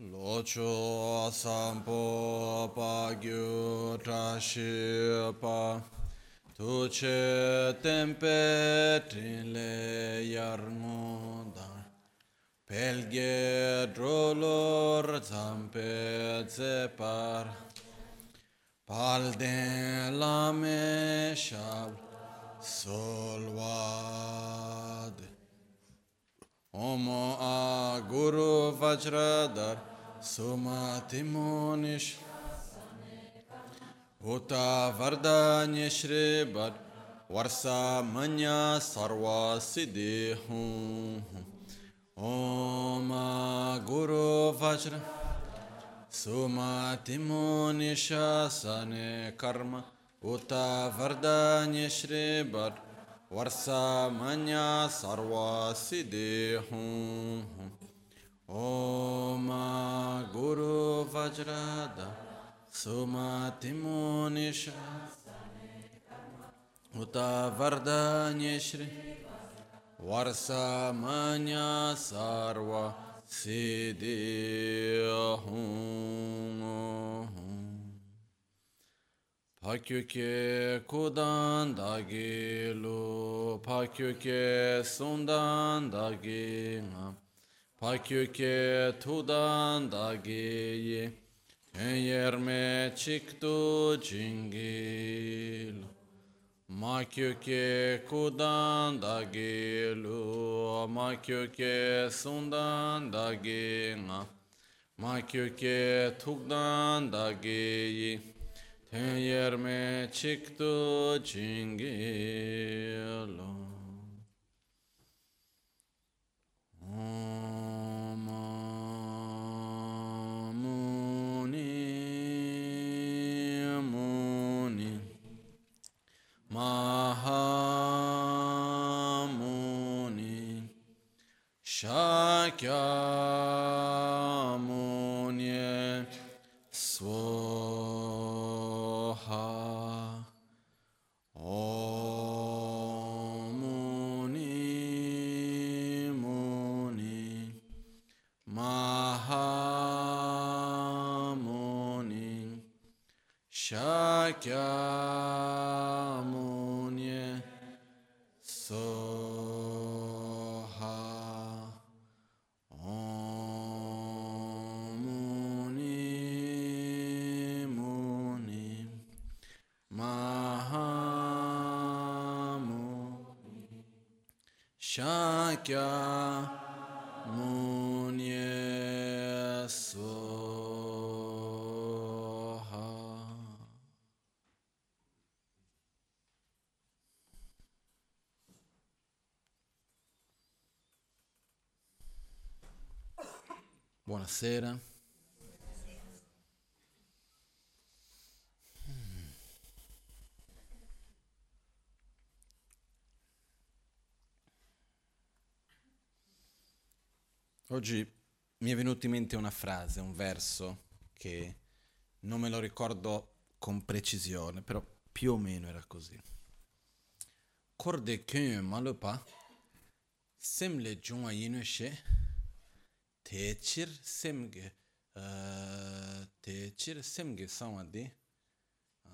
locho sampo pa gyu trashi pa tuche tempe trile yarngoda pelge drolor zampe zepar. Palde lame shab solwad Omo a Guru Vajradar Sumati Munish Uta Vardanya Shribar Varsa Manya Sarva Siddhi Om Guru Vajra Sumati Munisha Sane Karma Uta Vardanya Shribar वर्षा मन्या सर्वसिद्धि हूँ ओम गुरु वज्रद सुमतिमुनिश उत वरदान्य श्री वर्षा मन्या सर्व सिद्धि हूँ Pakyuke kudan da gilu, pakyuke sundan da gingam, pakyuke tudan da giyi, yerme çıktı cingil. Makyuke kudan da gilu, makyuke sundan da gingam, makyuke tukdan da giyi, ye, Yerme çıktı cingilo. Om Muni Muni Mahamuni Shakyamuni Shakyamuni Soha Om Muni Muni Mahamuni Shakya Buonasera. Oggi mi è venuta in mente una frase, un verso che non me lo ricordo con precisione, però più o meno era così. Corde che malopa, semle giunga inoshe, techir semge, techir semge samadi,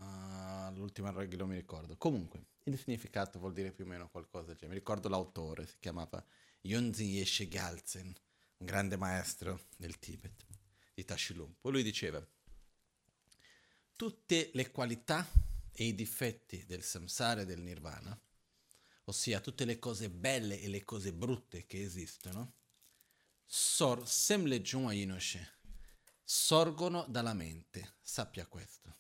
Ah, l'ultima regola non mi ricordo. Comunque, il significato vuol dire più o meno qualcosa. Cioè, mi ricordo l'autore, si chiamava Yonzi Yeshe Gyaltsen, un grande maestro del Tibet, di Tashilumpo. Lui diceva, tutte le qualità e i difetti del samsara e del nirvana, ossia tutte le cose belle e le cose brutte che esistono, sor sorgono dalla mente. Sappia questo.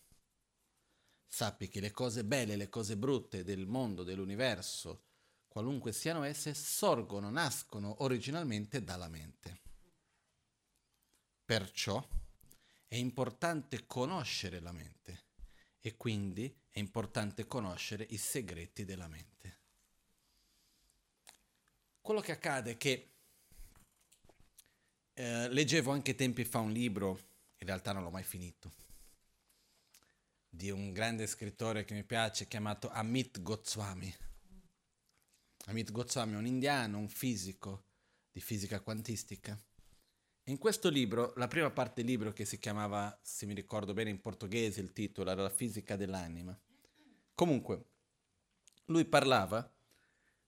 Sappi che le cose belle, le cose brutte del mondo, dell'universo, qualunque siano esse, sorgono, nascono originalmente dalla mente. Perciò è importante conoscere la mente e quindi è importante conoscere i segreti della mente. Quello che accade è che eh, leggevo anche tempi fa un libro, in realtà non l'ho mai finito, di un grande scrittore che mi piace chiamato Amit Goswami. Amit Goswami è un indiano, un fisico di fisica quantistica, In questo libro, la prima parte del libro che si chiamava, se mi ricordo bene in portoghese, il titolo era La fisica dell'anima. Comunque, lui parlava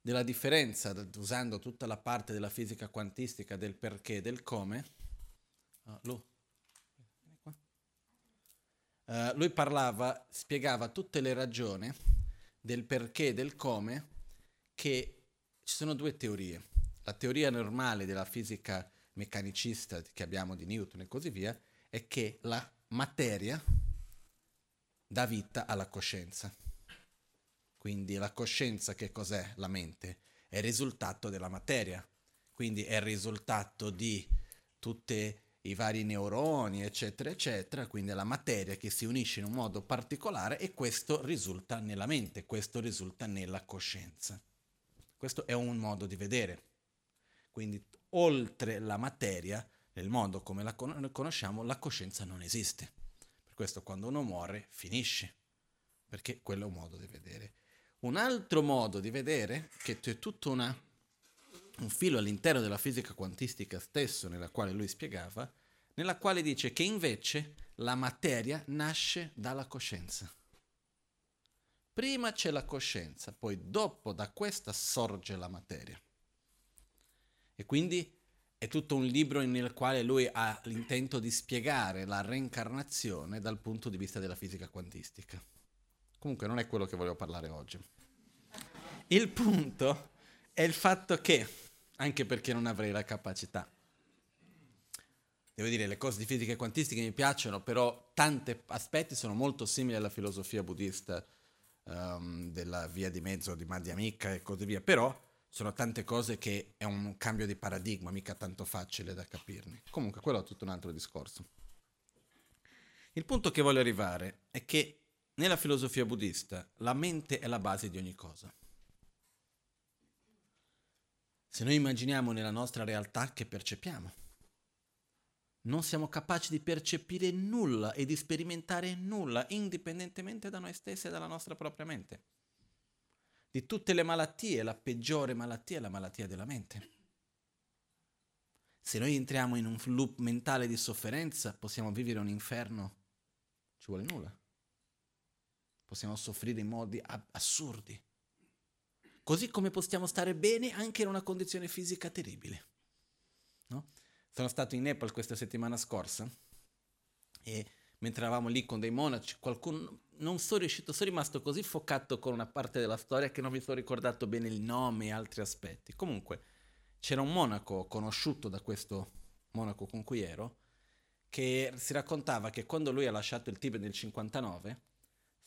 della differenza, usando tutta la parte della fisica quantistica del perché e del come. Oh, lui. Uh, lui parlava, spiegava tutte le ragioni del perché e del come che ci sono due teorie. La teoria normale della fisica meccanicista che abbiamo di Newton e così via, è che la materia dà vita alla coscienza. Quindi la coscienza che cos'è? La mente. È il risultato della materia. Quindi è il risultato di tutti i vari neuroni, eccetera, eccetera. Quindi è la materia che si unisce in un modo particolare e questo risulta nella mente, questo risulta nella coscienza. Questo è un modo di vedere. Quindi oltre la materia, nel modo come la conosciamo, la coscienza non esiste. Per questo quando uno muore finisce, perché quello è un modo di vedere. Un altro modo di vedere, che è tutto una, un filo all'interno della fisica quantistica stesso, nella quale lui spiegava, nella quale dice che invece la materia nasce dalla coscienza. Prima c'è la coscienza, poi dopo da questa sorge la materia. E quindi è tutto un libro nel quale lui ha l'intento di spiegare la reincarnazione dal punto di vista della fisica quantistica. Comunque non è quello che volevo parlare oggi. Il punto è il fatto che, anche perché non avrei la capacità, devo dire, le cose di fisica quantistica mi piacciono, però tanti aspetti sono molto simili alla filosofia buddista um, della via di mezzo di Madhyamika e così via, però sono tante cose che è un cambio di paradigma, mica tanto facile da capirne. Comunque, quello è tutto un altro discorso. Il punto che voglio arrivare è che nella filosofia buddista la mente è la base di ogni cosa. Se noi immaginiamo nella nostra realtà che percepiamo, non siamo capaci di percepire nulla e di sperimentare nulla indipendentemente da noi stessi e dalla nostra propria mente di tutte le malattie, la peggiore malattia è la malattia della mente. Se noi entriamo in un loop mentale di sofferenza, possiamo vivere un inferno, ci vuole nulla. Possiamo soffrire in modi assurdi. Così come possiamo stare bene anche in una condizione fisica terribile. No? Sono stato in Nepal questa settimana scorsa e mentre eravamo lì con dei monaci, qualcuno, non sono riuscito, sono rimasto così focato con una parte della storia che non mi sono ricordato bene il nome e altri aspetti. Comunque, c'era un monaco conosciuto da questo monaco con cui ero, che si raccontava che quando lui ha lasciato il Tibet nel 59,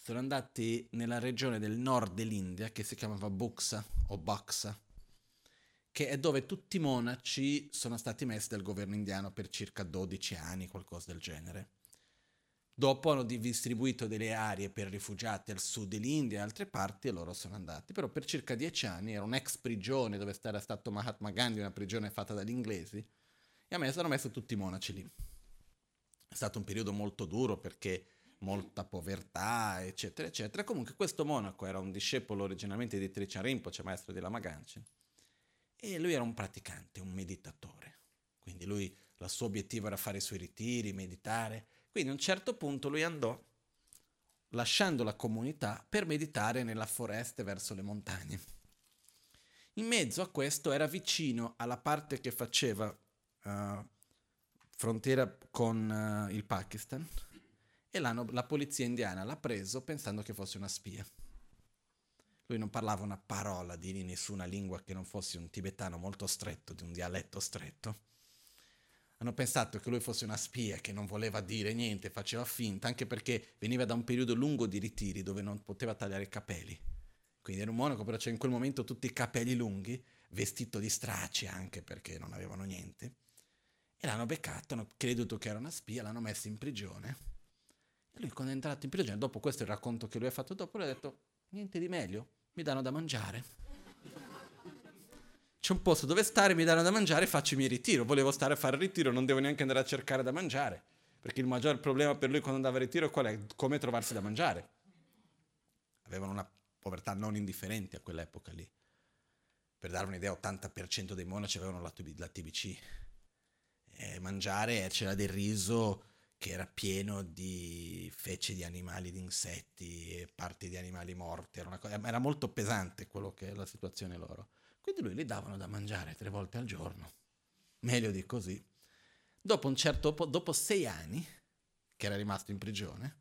sono andati nella regione del nord dell'India che si chiamava Buxa o Baksa, che è dove tutti i monaci sono stati messi dal governo indiano per circa 12 anni, qualcosa del genere. Dopo hanno distribuito delle aree per rifugiati al sud dell'India e altre parti e loro sono andati. Però per circa dieci anni era un'ex prigione dove era stato Mahatma Gandhi, una prigione fatta dagli inglesi, e a me sono messo tutti i monaci lì. È stato un periodo molto duro perché molta povertà, eccetera, eccetera. Comunque questo monaco era un discepolo originalmente di Tricia Rinpoche, maestro di Lama Ganchen, e lui era un praticante, un meditatore. Quindi lui, il suo obiettivo era fare i suoi ritiri, meditare, quindi a un certo punto lui andò, lasciando la comunità, per meditare nella foresta verso le montagne. In mezzo a questo era vicino alla parte che faceva uh, frontiera con uh, il Pakistan e la polizia indiana l'ha preso pensando che fosse una spia. Lui non parlava una parola di nessuna lingua che non fosse un tibetano molto stretto, di un dialetto stretto hanno pensato che lui fosse una spia che non voleva dire niente, faceva finta, anche perché veniva da un periodo lungo di ritiri dove non poteva tagliare i capelli. Quindi era un monaco, però c'era in quel momento tutti i capelli lunghi, vestito di stracci anche perché non avevano niente. E l'hanno beccato, hanno creduto che era una spia, l'hanno messo in prigione. E lui quando è entrato in prigione, dopo questo il racconto che lui ha fatto dopo, lui ha detto, niente di meglio, mi danno da mangiare c'è un posto dove stare, mi danno da mangiare, faccio il mio ritiro. Volevo stare a fare il ritiro, non devo neanche andare a cercare da mangiare. Perché il maggior problema per lui quando andava a ritiro qual è? Come trovarsi da mangiare. Avevano una povertà non indifferente a quell'epoca lì. Per dare un'idea, 80% dei monaci avevano la, TBC. eh, mangiare, c'era del riso che era pieno di feci di animali, di insetti e parti di animali morti, era, cosa, era molto pesante quello che la situazione loro. Quindi lui gli davano da mangiare tre volte al giorno, meglio di così. Dopo certo dopo sei anni, che era rimasto in prigione,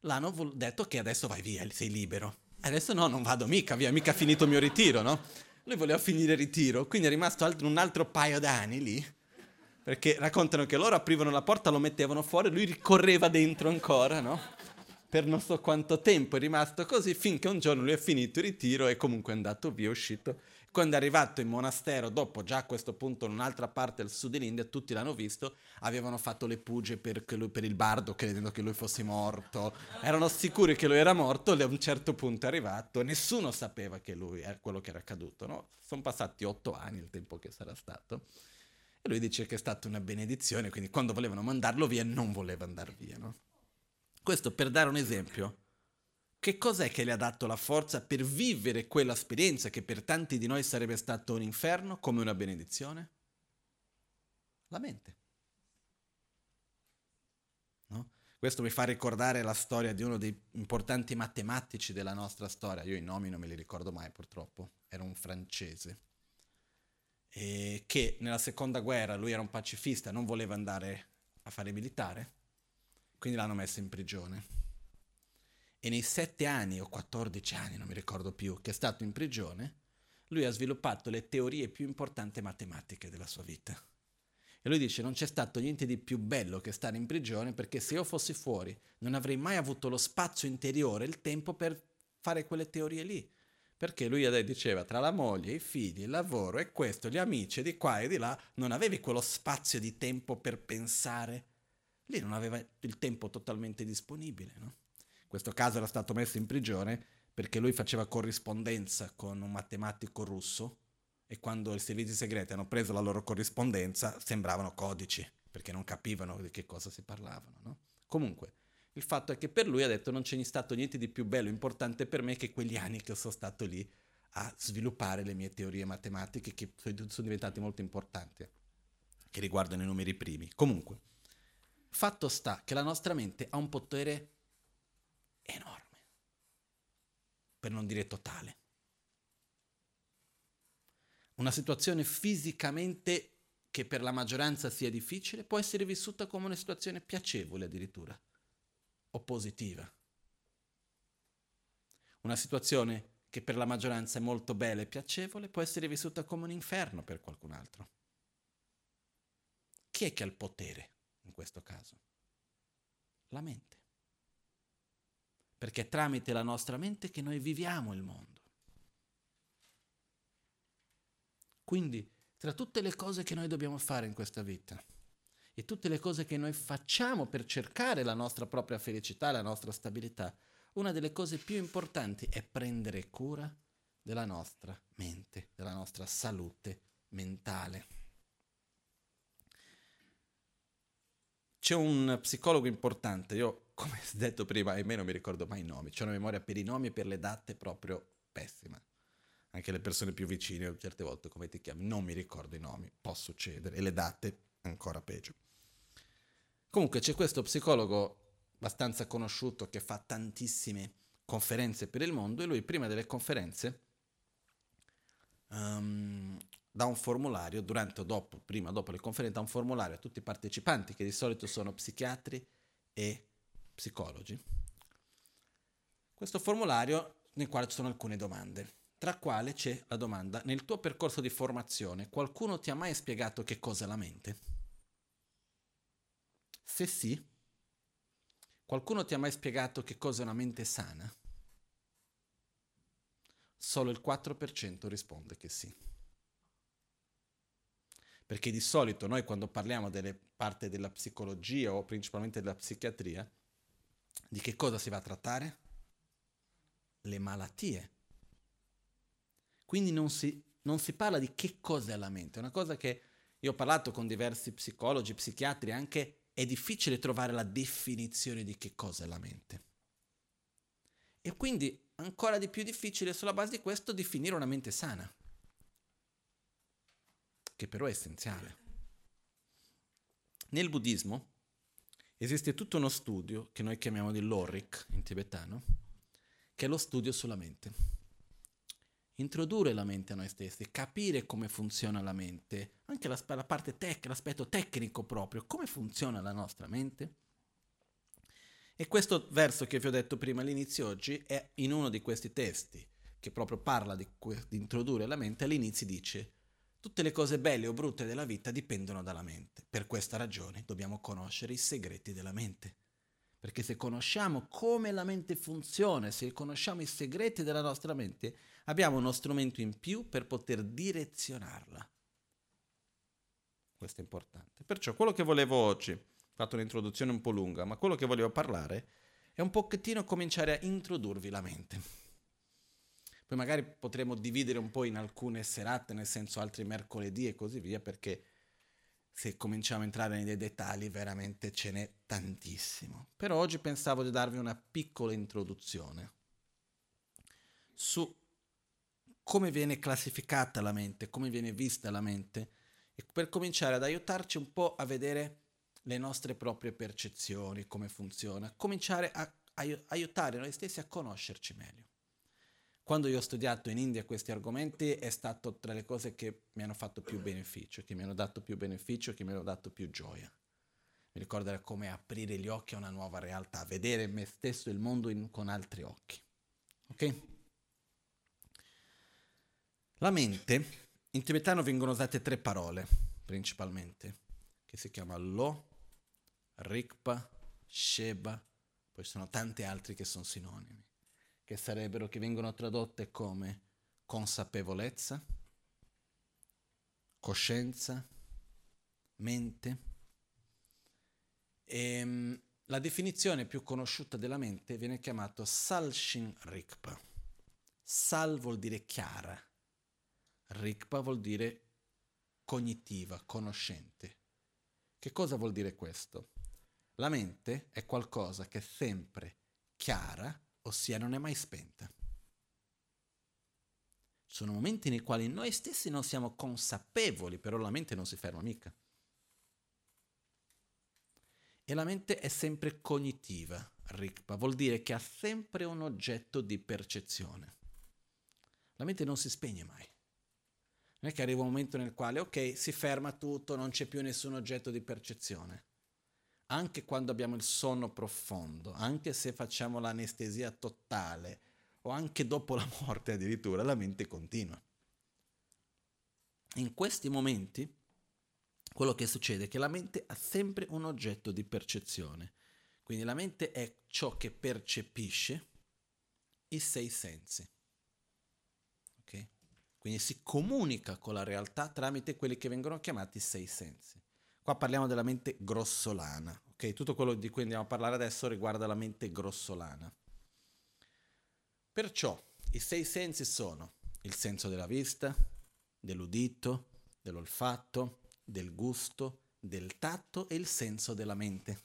l'hanno detto che adesso vai via, sei libero. Adesso no, non vado mica via, mica finito il mio ritiro, no? Lui voleva finire il ritiro, quindi è rimasto un altro paio d'anni lì perché raccontano che loro aprivano la porta, lo mettevano fuori, lui ricorreva dentro ancora, no? Per non so quanto tempo è rimasto così, finché un giorno lui è finito il ritiro e comunque è andato via, è uscito. Quando è arrivato in monastero, dopo già a questo punto in un'altra parte del sud dell'India, tutti l'hanno visto, avevano fatto le puge per, lui, per il bardo, credendo che lui fosse morto. Erano sicuri che lui era morto, e a un certo punto è arrivato nessuno sapeva che lui è quello che era accaduto, no? Sono passati otto anni, il tempo che sarà stato. E lui dice che è stata una benedizione, quindi quando volevano mandarlo via non voleva andare via. No? Questo per dare un esempio. Che cos'è che le ha dato la forza per vivere quell'esperienza che per tanti di noi sarebbe stato un inferno come una benedizione? La mente. No? Questo mi fa ricordare la storia di uno dei importanti matematici della nostra storia. Io i nomi non me li ricordo mai purtroppo. Era un francese eh, che nella seconda guerra lui era un pacifista, non voleva andare a fare militare, quindi l'hanno messo in prigione. E nei sette anni o 14 anni, non mi ricordo più, che è stato in prigione, lui ha sviluppato le teorie più importanti matematiche della sua vita. E lui dice, non c'è stato niente di più bello che stare in prigione perché se io fossi fuori non avrei mai avuto lo spazio interiore, il tempo per fare quelle teorie lì perché lui diceva tra la moglie, i figli, il lavoro e questo, gli amici di qua e di là, non avevi quello spazio di tempo per pensare. Lì non aveva il tempo totalmente disponibile. No? In questo caso era stato messo in prigione perché lui faceva corrispondenza con un matematico russo e quando i servizi segreti hanno preso la loro corrispondenza sembravano codici perché non capivano di che cosa si parlavano. No? Comunque, il fatto è che per lui ha detto non c'è stato niente di più bello importante per me che quegli anni che sono stato lì a sviluppare le mie teorie matematiche che sono diventate molto importanti, che riguardano i numeri primi. Comunque, fatto sta che la nostra mente ha un potere enorme, per non dire totale. Una situazione fisicamente che per la maggioranza sia difficile può essere vissuta come una situazione piacevole addirittura o positiva. Una situazione che per la maggioranza è molto bella e piacevole può essere vissuta come un inferno per qualcun altro. Chi è che ha il potere in questo caso? La mente. Perché è tramite la nostra mente che noi viviamo il mondo. Quindi, tra tutte le cose che noi dobbiamo fare in questa vita, e tutte le cose che noi facciamo per cercare la nostra propria felicità, la nostra stabilità, una delle cose più importanti è prendere cura della nostra mente, della nostra salute mentale. C'è un psicologo importante, io come detto prima, ahimè non mi ricordo mai i nomi, c'è una memoria per i nomi e per le date proprio pessima. Anche le persone più vicine, certe volte, come ti chiami, non mi ricordo i nomi, può succedere, e le date ancora peggio. Comunque c'è questo psicologo abbastanza conosciuto che fa tantissime conferenze per il mondo e lui prima delle conferenze um, dà un formulario, durante o dopo, prima o dopo le conferenze, dà un formulario a tutti i partecipanti che di solito sono psichiatri e psicologi. Questo formulario nel quale ci sono alcune domande, tra quale c'è la domanda, nel tuo percorso di formazione qualcuno ti ha mai spiegato che cosa è la mente? Se sì, qualcuno ti ha mai spiegato che cosa è una mente sana? Solo il 4% risponde che sì. Perché di solito noi quando parliamo delle parti della psicologia o principalmente della psichiatria, di che cosa si va a trattare? Le malattie. Quindi non si, non si parla di che cosa è la mente. È una cosa che io ho parlato con diversi psicologi, psichiatri, anche è difficile trovare la definizione di che cosa è la mente. E quindi ancora di più difficile sulla base di questo definire una mente sana, che però è essenziale. Nel buddismo esiste tutto uno studio che noi chiamiamo di Lorik in tibetano, che è lo studio sulla mente. Introdurre la mente a noi stessi, capire come funziona la mente, anche la, la parte tec- l'aspetto tecnico proprio, come funziona la nostra mente. E questo verso che vi ho detto prima all'inizio oggi è in uno di questi testi, che proprio parla di, di introdurre la mente, all'inizio dice Tutte le cose belle o brutte della vita dipendono dalla mente. Per questa ragione dobbiamo conoscere i segreti della mente. Perché se conosciamo come la mente funziona, se conosciamo i segreti della nostra mente, abbiamo uno strumento in più per poter direzionarla. Questo è importante. Perciò quello che volevo oggi, ho fatto un'introduzione un po' lunga, ma quello che volevo parlare è un pochettino cominciare a introdurvi la mente. Poi magari potremo dividere un po' in alcune serate, nel senso altri mercoledì e così via, perché se cominciamo a entrare nei dettagli veramente ce n'è tantissimo. Però oggi pensavo di darvi una piccola introduzione su come viene classificata la mente, come viene vista la mente, e per cominciare ad aiutarci un po' a vedere le nostre proprie percezioni, come funziona, cominciare a aiutare noi stessi a conoscerci meglio. Quando io ho studiato in India questi argomenti è stato tra le cose che mi hanno fatto più beneficio, che mi hanno dato più beneficio, che mi hanno dato più gioia. Mi ricordo come aprire gli occhi a una nuova realtà, vedere me stesso e il mondo in, con altri occhi. Ok? La mente, in tibetano vengono usate tre parole principalmente, che si chiama Lo, Rikpa, Sheba, poi sono tanti altri che sono sinonimi che sarebbero, che vengono tradotte come consapevolezza, coscienza, mente. E, ehm, la definizione più conosciuta della mente viene chiamata Salshin Rikpa. Sal vuol dire chiara, Rikpa vuol dire cognitiva, conoscente. Che cosa vuol dire questo? La mente è qualcosa che è sempre chiara, ossia non è mai spenta. Sono momenti nei quali noi stessi non siamo consapevoli, però la mente non si ferma mica. E la mente è sempre cognitiva, Rikpa, vuol dire che ha sempre un oggetto di percezione. La mente non si spegne mai. Non è che arriva un momento nel quale, ok, si ferma tutto, non c'è più nessun oggetto di percezione anche quando abbiamo il sonno profondo, anche se facciamo l'anestesia totale o anche dopo la morte addirittura, la mente continua. In questi momenti quello che succede è che la mente ha sempre un oggetto di percezione. Quindi la mente è ciò che percepisce i sei sensi. Quindi si comunica con la realtà tramite quelli che vengono chiamati sei sensi. Qua parliamo della mente grossolana, ok? Tutto quello di cui andiamo a parlare adesso riguarda la mente grossolana. Perciò i sei sensi sono il senso della vista, dell'udito, dell'olfatto, del gusto, del tatto e il senso della mente,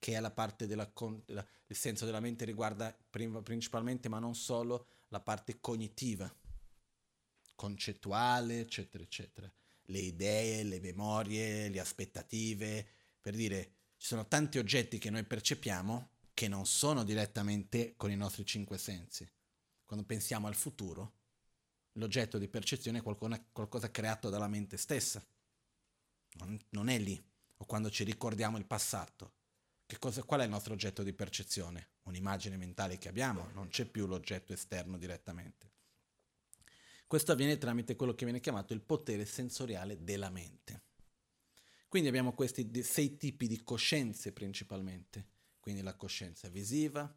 che è la parte della il senso della mente riguarda principalmente, ma non solo, la parte cognitiva, concettuale, eccetera, eccetera le idee, le memorie, le aspettative, per dire ci sono tanti oggetti che noi percepiamo che non sono direttamente con i nostri cinque sensi. Quando pensiamo al futuro, l'oggetto di percezione è qualcosa, qualcosa creato dalla mente stessa, non, non, è lì. O quando ci ricordiamo il passato, cosa, qual è il nostro oggetto di percezione? Un'immagine mentale che abbiamo, non c'è più l'oggetto esterno direttamente. Questo avviene tramite quello che viene chiamato il potere sensoriale della mente. Quindi abbiamo questi sei tipi di coscienze principalmente, quindi la coscienza visiva,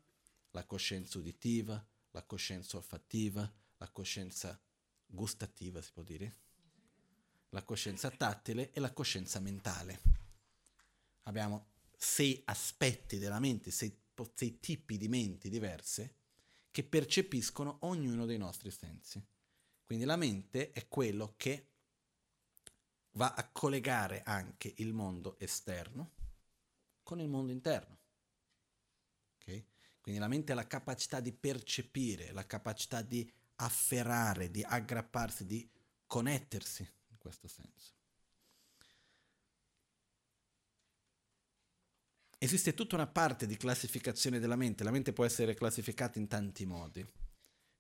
la coscienza uditiva, la coscienza olfattiva, la coscienza gustativa, si può dire, la coscienza tattile e la coscienza mentale. Abbiamo sei aspetti della mente, sei, sei tipi di menti diverse che percepiscono ognuno dei nostri sensi. Quindi la mente è quello che va a collegare anche il mondo esterno con il mondo interno. Okay? Quindi la mente ha la capacità di percepire, la capacità di afferrare, di aggrapparsi, di connettersi in questo senso. esiste tutta una parte di classificazione della mente, la mente può essere classificata in tanti modi.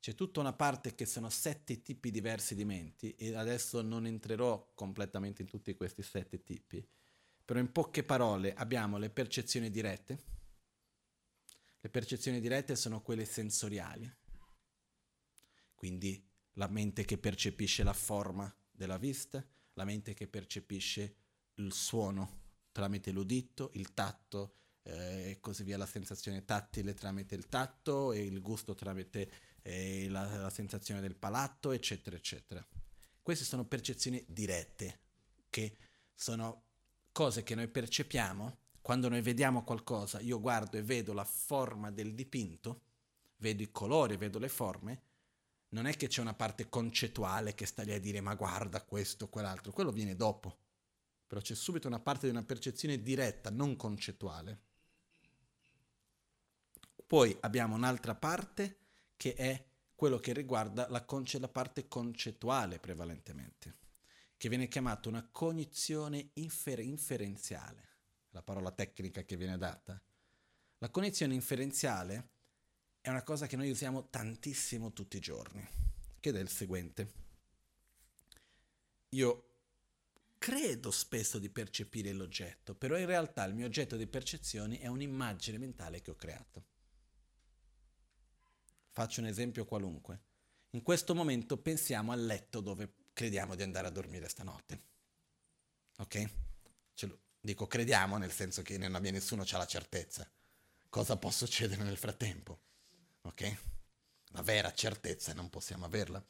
C'è tutta una parte che sono sette tipi diversi di menti e adesso non entrerò completamente in tutti questi sette tipi, però in poche parole abbiamo le percezioni dirette. Le percezioni dirette sono quelle sensoriali, quindi la mente che percepisce la forma della vista, la mente che percepisce il suono tramite l'udito, il tatto eh, e così via, la sensazione tattile tramite il tatto e il gusto tramite la, la sensazione del palato, eccetera, eccetera. Queste sono percezioni dirette, che sono cose che noi percepiamo quando noi vediamo qualcosa, io guardo e vedo la forma del dipinto, vedo i colori, vedo le forme, non è che c'è una parte concettuale che sta lì a dire ma guarda questo, quell'altro, quello viene dopo però c'è subito una parte di una percezione diretta, non concettuale. Poi abbiamo un'altra parte che è quello che riguarda la, conce- la parte concettuale prevalentemente, che viene chiamata una cognizione infer- inferenziale, la parola tecnica che viene data. La cognizione inferenziale è una cosa che noi usiamo tantissimo tutti i giorni, che è il seguente. Io credo spesso di percepire l'oggetto, però in realtà il mio oggetto di percezione è un'immagine mentale che ho creato. Faccio un esempio qualunque. In questo momento pensiamo al letto dove crediamo di andare a dormire stanotte. Ok? Dico crediamo nel senso che non abbia nessuno ha la certezza. Cosa può succedere nel frattempo? Ok? La vera certezza non possiamo averla.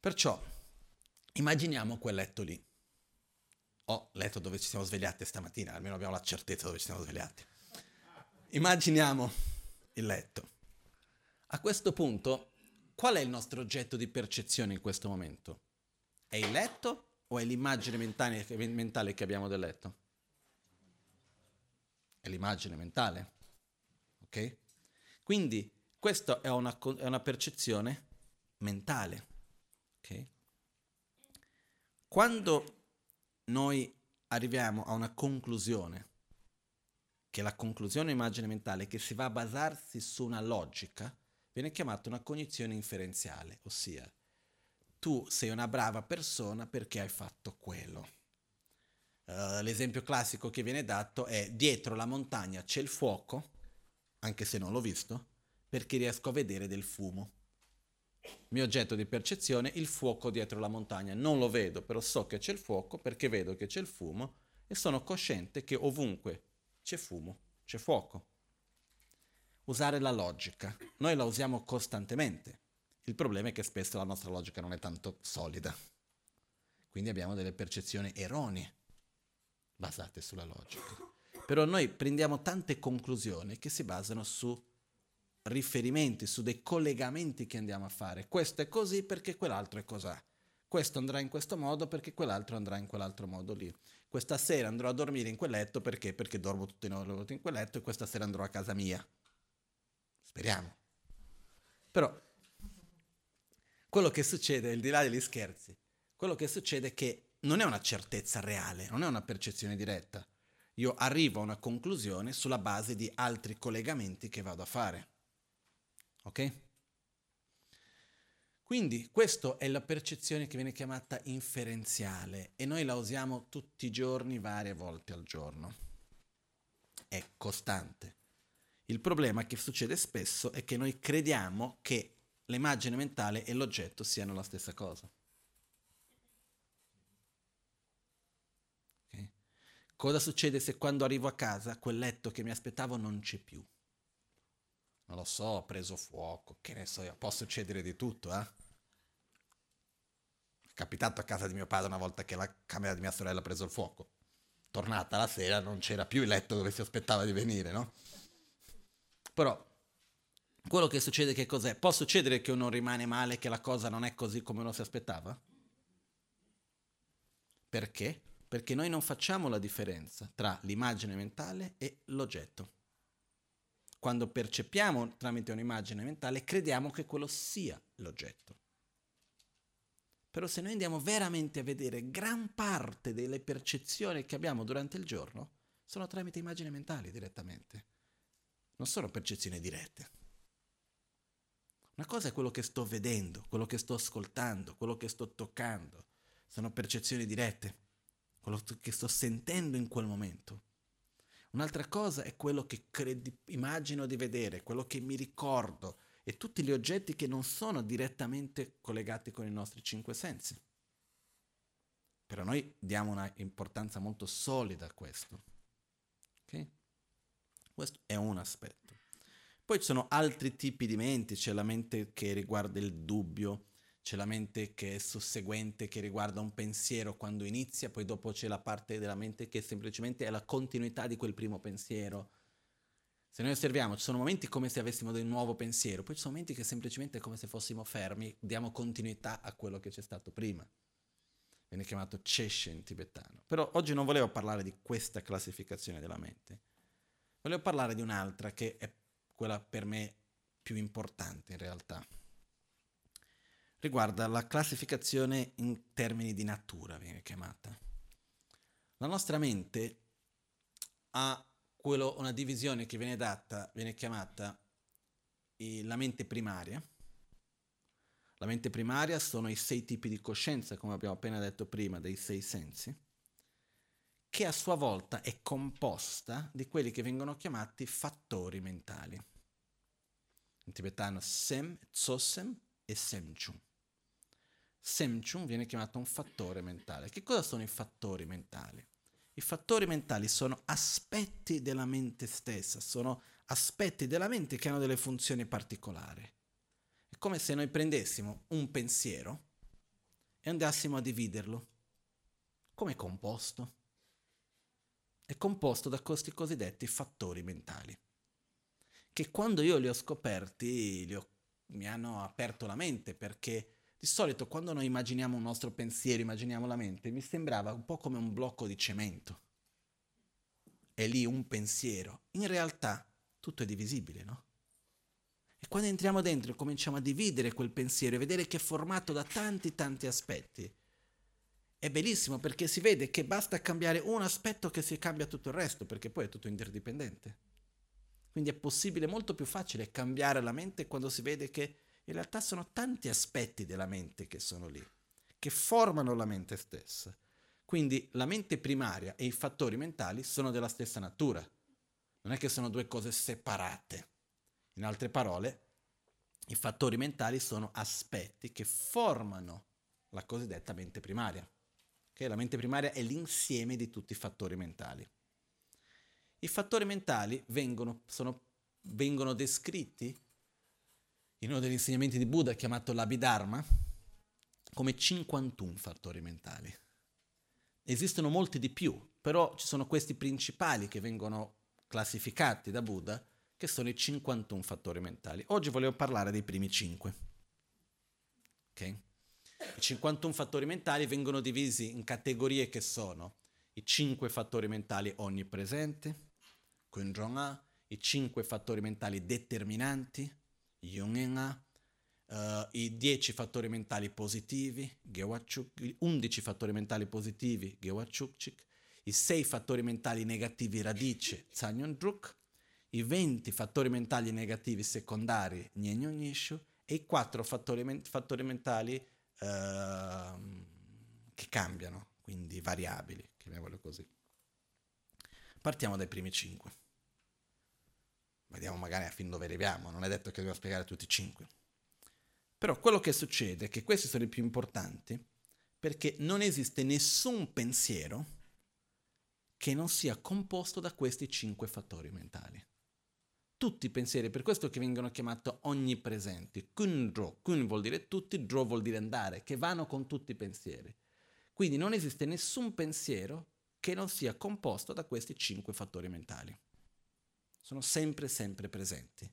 Perciò immaginiamo quel letto lì ho letto dove ci siamo svegliati stamattina, almeno abbiamo la certezza dove ci siamo svegliati. Immaginiamo il letto. A questo punto, qual è il nostro oggetto di percezione in questo momento? È il letto o è l'immagine mentale, che abbiamo del letto? È l'immagine mentale. Ok? Quindi questa è una, è una percezione mentale. Ok? Quando noi arriviamo a una conclusione, che la conclusione immagine mentale che si va a basarsi su una logica, viene chiamata una cognizione inferenziale, ossia tu sei una brava persona perché hai fatto quello. Uh, l'esempio classico che viene dato è dietro la montagna c'è il fuoco, anche se non l'ho visto, perché riesco a vedere del fumo mio oggetto di percezione, il fuoco dietro la montagna. Non lo vedo, però so che c'è il fuoco perché vedo che c'è il fumo e sono cosciente che ovunque c'è fumo, c'è fuoco. Usare la logica. Noi la usiamo costantemente. Il problema è che spesso la nostra logica non è tanto solida. Quindi abbiamo delle percezioni erronee basate sulla logica. Però noi prendiamo tante conclusioni che si basano su riferimenti, su dei collegamenti che andiamo a fare. Questo è così perché quell'altro è cos'ha. Questo andrà in questo modo perché quell'altro andrà in quell'altro modo lì. Questa sera andrò a dormire in quel letto perché? Perché dormo tutte le notte in quel letto e questa sera andrò a casa mia. Speriamo. Però quello che succede, al di là degli scherzi, quello che succede è che non è una certezza reale, non è una percezione diretta. Io arrivo a una conclusione sulla base di altri collegamenti che vado a fare. Ok? Quindi questa è la percezione che viene chiamata inferenziale e noi la usiamo tutti i giorni, varie volte al giorno. È costante. Il problema che succede spesso è che noi crediamo che l'immagine mentale e l'oggetto siano la stessa cosa. Okay? Cosa succede se quando arrivo a casa quel letto che mi aspettavo non c'è più? non lo so, ha preso fuoco, che ne so io, può succedere di tutto, eh? È capitato a casa di mio padre una volta che la camera di mia sorella ha preso il fuoco. Tornata la sera non c'era più il letto dove si aspettava di venire, no? Però quello che succede che cos'è? Può succedere che uno rimane male, che la cosa non è così come uno si aspettava? Perché? Perché noi non facciamo la differenza tra l'immagine mentale e l'oggetto quando percepiamo tramite un'immagine mentale, crediamo che quello sia l'oggetto. Però se noi andiamo veramente a vedere gran parte delle percezioni che abbiamo durante il giorno, sono tramite immagini mentali direttamente. Non sono percezioni dirette. Una cosa è quello che sto vedendo, quello che sto ascoltando, quello che sto toccando. Sono percezioni dirette, quello che sto sentendo in quel momento. Un'altra cosa è quello che credi, immagino di vedere, quello che mi ricordo e tutti gli oggetti che non sono direttamente collegati con i nostri cinque sensi. Però noi diamo una importanza molto solida a questo. Questo è un aspetto. Poi ci sono altri tipi di mente, c'è la mente che riguarda il dubbio, c'è la mente che è susseguente, che riguarda un pensiero quando inizia, poi dopo c'è la parte della mente che semplicemente è la continuità di quel primo pensiero. Se noi osserviamo, ci sono momenti come se avessimo del nuovo pensiero, poi ci sono momenti che semplicemente è come se fossimo fermi, diamo continuità a quello che c'è stato prima. Viene chiamato Cheshe in tibetano. Però oggi non volevo parlare di questa classificazione della mente. Volevo parlare di un'altra che è quella per me più importante in realtà riguarda la classificazione in termini di natura, viene chiamata. La nostra mente ha quello, una divisione che viene data, viene chiamata la mente primaria. La mente primaria sono i sei tipi di coscienza, come abbiamo appena detto prima, dei sei sensi, che a sua volta è composta di quelli che vengono chiamati fattori mentali. In tibetano Sem, Tsosem e Semchung. Semchung viene chiamato un fattore mentale. Che cosa sono i fattori mentali? I fattori mentali sono aspetti della mente stessa, sono aspetti della mente che hanno delle funzioni particolari. È come se noi prendessimo un pensiero e andassimo a dividerlo. Come è composto? È composto da questi cosiddetti fattori mentali, che quando io li ho scoperti li ho, mi hanno aperto la mente perché di solito quando noi immaginiamo un nostro pensiero, immaginiamo la mente, mi sembrava un po' come un blocco di cemento. È lì un pensiero. In realtà tutto è divisibile, no? E quando entriamo dentro e cominciamo a dividere quel pensiero e vedere che è formato da tanti tanti aspetti, è bellissimo perché si vede che basta cambiare un aspetto che si cambia tutto il resto, perché poi è tutto interdipendente. Quindi è possibile, molto più facile cambiare la mente quando si vede che in realtà sono tanti aspetti della mente che sono lì, che formano la mente stessa. Quindi la mente primaria e i fattori mentali sono della stessa natura. Non è che sono due cose separate. In altre parole, i fattori mentali sono aspetti che formano la cosiddetta mente primaria. Okay? La mente primaria è l'insieme di tutti i fattori mentali. I fattori mentali vengono, sono, vengono descritti in uno degli insegnamenti di Buddha chiamato l'Abhidharma come 51 fattori mentali. Esistono molti di più, però ci sono questi principali che vengono classificati da Buddha, che sono i 51 fattori mentali. Oggi volevo parlare dei primi 5. Okay? I 51 fattori mentali vengono divisi in categorie che sono i 5 fattori mentali onnipresenti, Kunjong i 5 fattori mentali determinanti, Yungenga, uh, i 10 fattori mentali positivi, Gewachuk, 11 fattori mentali positivi, Gewachukchik, i 6 fattori mentali negativi radice, Druk, i 20 fattori mentali negativi secondari, Nishu, e i 4 fattori, fattori mentali uh, che cambiano, quindi variabili, chiamiamolo così. Partiamo dai primi 5. Vediamo magari a fin dove arriviamo, non è detto che dobbiamo spiegare tutti e cinque. Però quello che succede è che questi sono i più importanti perché non esiste nessun pensiero che non sia composto da questi cinque fattori mentali. Tutti i pensieri, per questo che vengono chiamati onnipresenti. Kun dro, kun vuol dire tutti, dro vuol dire andare, che vanno con tutti i pensieri. Quindi non esiste nessun pensiero che non sia composto da questi cinque fattori mentali sono sempre, sempre presenti.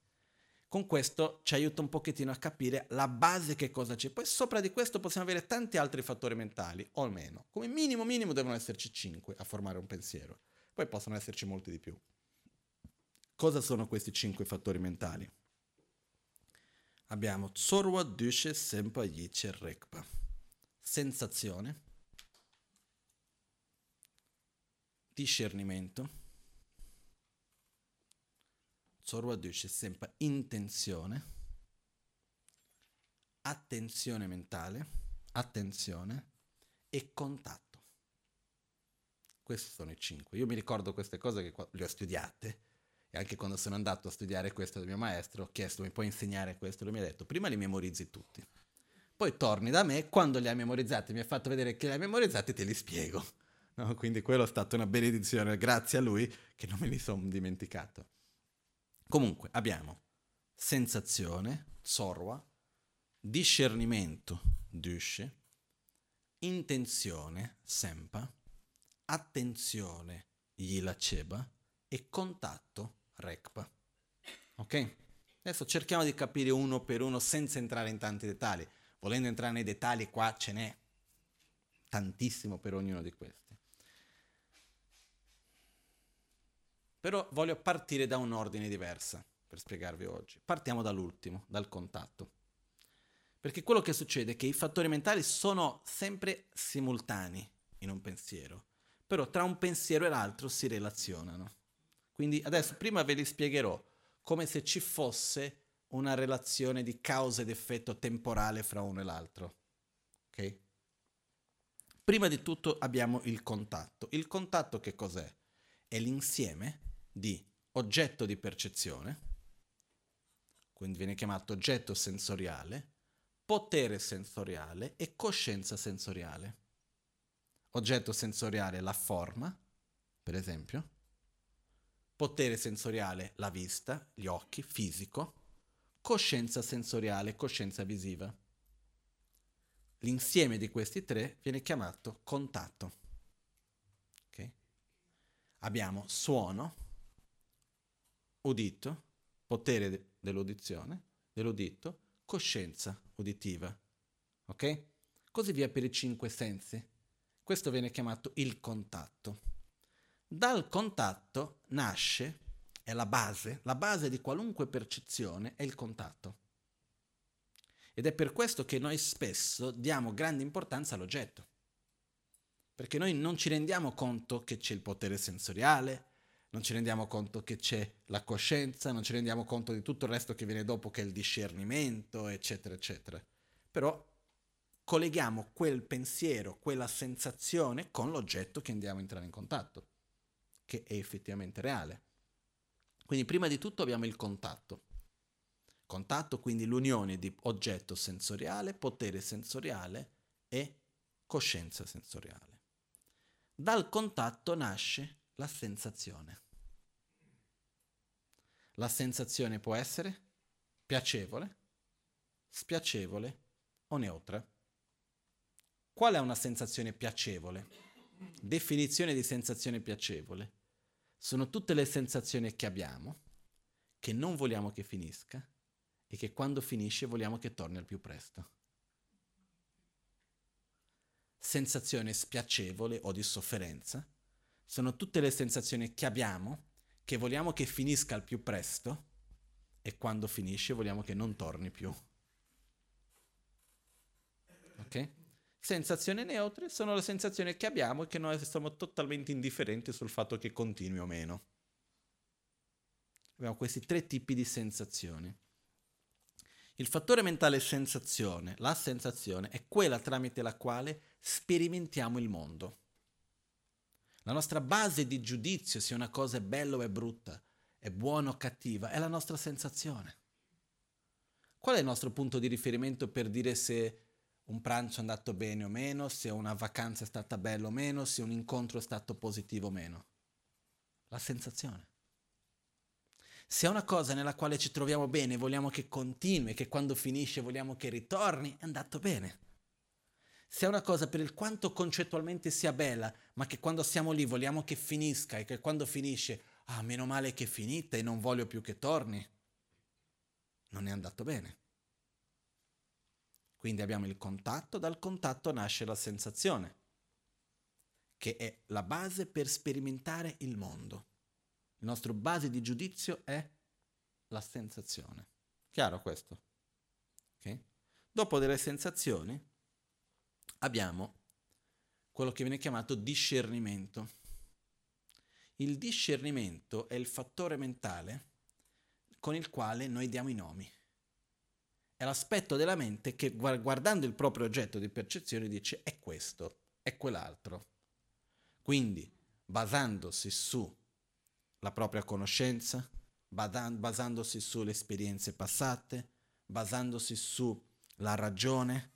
Con questo ci aiuta un pochettino a capire la base che cosa c'è. Poi sopra di questo possiamo avere tanti altri fattori mentali, o almeno. Come minimo minimo devono esserci 5 a formare un pensiero. Poi possono esserci molti di più. Cosa sono questi 5 fattori mentali? Abbiamo Tsorwa Dushe Sempa Yiche Rekpa. Sensazione, discernimento, Sorwa Dush è sempre intenzione, attenzione mentale, attenzione e contatto. Questi sono i cinque. Io mi ricordo queste cose che le ho studiate e anche quando sono andato a studiare questo dal mio maestro, ho chiesto mi puoi insegnare questo? Lui mi ha detto prima li memorizzi tutti, poi torni da me, quando li hai memorizzati mi ha fatto vedere che li hai memorizzati te li spiego. No? Quindi quello è stata una benedizione, grazie a lui che non me li sono dimenticato. Comunque abbiamo sensazione, sorwa, discernimento, dusce, intenzione, sempa, attenzione, yilaceba e contatto, rekpa. Ok? Adesso cerchiamo di capire uno per uno senza entrare in tanti dettagli. Volendo entrare nei dettagli qua ce n'è tantissimo per ognuno di questi. Però voglio partire da un ordine diverso per spiegarvi oggi. Partiamo dall'ultimo, dal contatto. Perché quello che succede è che i fattori mentali sono sempre simultanei in un pensiero, però tra un pensiero e l'altro si relazionano. Quindi adesso prima ve li spiegherò come se ci fosse una relazione di causa ed effetto temporale fra uno e l'altro. Ok? Prima di tutto abbiamo il contatto. Il contatto che cos'è? È l'insieme di oggetto di percezione, quindi viene chiamato oggetto sensoriale, potere sensoriale e coscienza sensoriale. Oggetto sensoriale la forma, per esempio, potere sensoriale la vista, gli occhi, fisico, coscienza sensoriale, coscienza visiva. L'insieme di questi tre viene chiamato contatto. Okay? Abbiamo suono, udito, potere de- dell'udizione, dell'udito, coscienza uditiva. Ok? Così via per i cinque sensi. Questo viene chiamato il contatto. Dal contatto nasce è la base, la base di qualunque percezione è il contatto. Ed è per questo che noi spesso diamo grande importanza all'oggetto. Perché noi non ci rendiamo conto che c'è il potere sensoriale, non ci rendiamo conto che c'è la coscienza, non ci rendiamo conto di tutto il resto che viene dopo, che è il discernimento, eccetera, eccetera. Però colleghiamo quel pensiero, quella sensazione con l'oggetto che andiamo a entrare in contatto, che è effettivamente reale. Quindi prima di tutto abbiamo il contatto. Contatto quindi l'unione di oggetto sensoriale, potere sensoriale e coscienza sensoriale. Dal contatto nasce la sensazione. La sensazione può essere piacevole, spiacevole o neutra. Qual è una sensazione piacevole? Definizione di sensazione piacevole sono tutte le sensazioni che abbiamo, che non vogliamo che finisca e che quando finisce vogliamo che torni al più presto. Sensazione spiacevole o di sofferenza sono tutte le sensazioni che abbiamo, che vogliamo che finisca al più presto e quando finisce vogliamo che non torni più. Ok? Sensazioni neutre sono le sensazioni che abbiamo e che noi siamo totalmente indifferenti sul fatto che continui o meno. Abbiamo questi tre tipi di sensazioni. Il fattore mentale sensazione, la sensazione, è quella tramite la quale sperimentiamo il mondo. La nostra base di giudizio se una cosa è bella o è brutta, è buona o cattiva, è la nostra sensazione. Qual è il nostro punto di riferimento per dire se un pranzo è andato bene o meno, se una vacanza è stata bella o meno, se un incontro è stato positivo o meno. La sensazione. Se è una cosa nella quale ci troviamo bene, vogliamo che continui, che quando finisce vogliamo che ritorni, è andato bene. Se è una cosa per il quanto concettualmente sia bella, ma che quando siamo lì vogliamo che finisca e che quando finisce, ah, meno male che è finita e non voglio più che torni, non è andato bene. Quindi abbiamo il contatto, dal contatto nasce la sensazione, che è la base per sperimentare il mondo. Il nostro base di giudizio è la sensazione. Chiaro questo? Okay? Dopo delle sensazioni abbiamo quello che viene chiamato discernimento. Il discernimento è il fattore mentale con il quale noi diamo i nomi. È l'aspetto della mente che guardando il proprio oggetto di percezione dice è questo, è quell'altro. Quindi, basandosi sulla propria conoscenza, basandosi sulle esperienze passate, basandosi sulla ragione,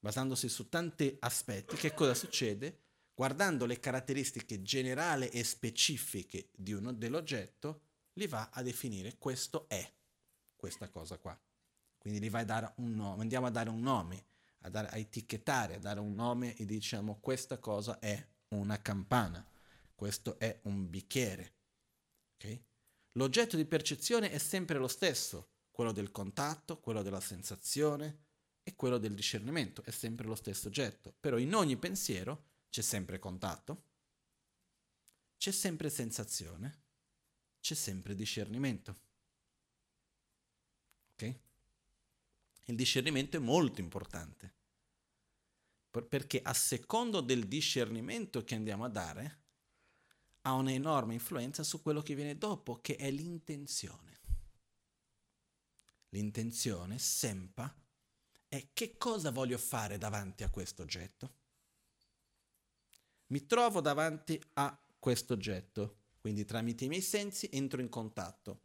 basandosi su tanti aspetti, che cosa succede? Guardando le caratteristiche generali e specifiche uno, dell'oggetto, li va a definire questo è questa cosa qua. Quindi gli vai a dare un nome, andiamo a dare un nome, a, dare, a etichettare, a dare un nome e diciamo questa cosa è una campana, questo è un bicchiere. Okay? L'oggetto di percezione è sempre lo stesso, quello del contatto, quello della sensazione e quello del discernimento, è sempre lo stesso oggetto, però in ogni pensiero c'è sempre contatto, c'è sempre sensazione, c'è sempre discernimento. Ok? Il discernimento è molto importante, perché a secondo del discernimento che andiamo a dare, ha un'enorme influenza su quello che viene dopo, che è l'intenzione. L'intenzione, sempa, è che cosa voglio fare davanti a questo oggetto. Mi trovo davanti a questo oggetto, quindi tramite i miei sensi entro in contatto.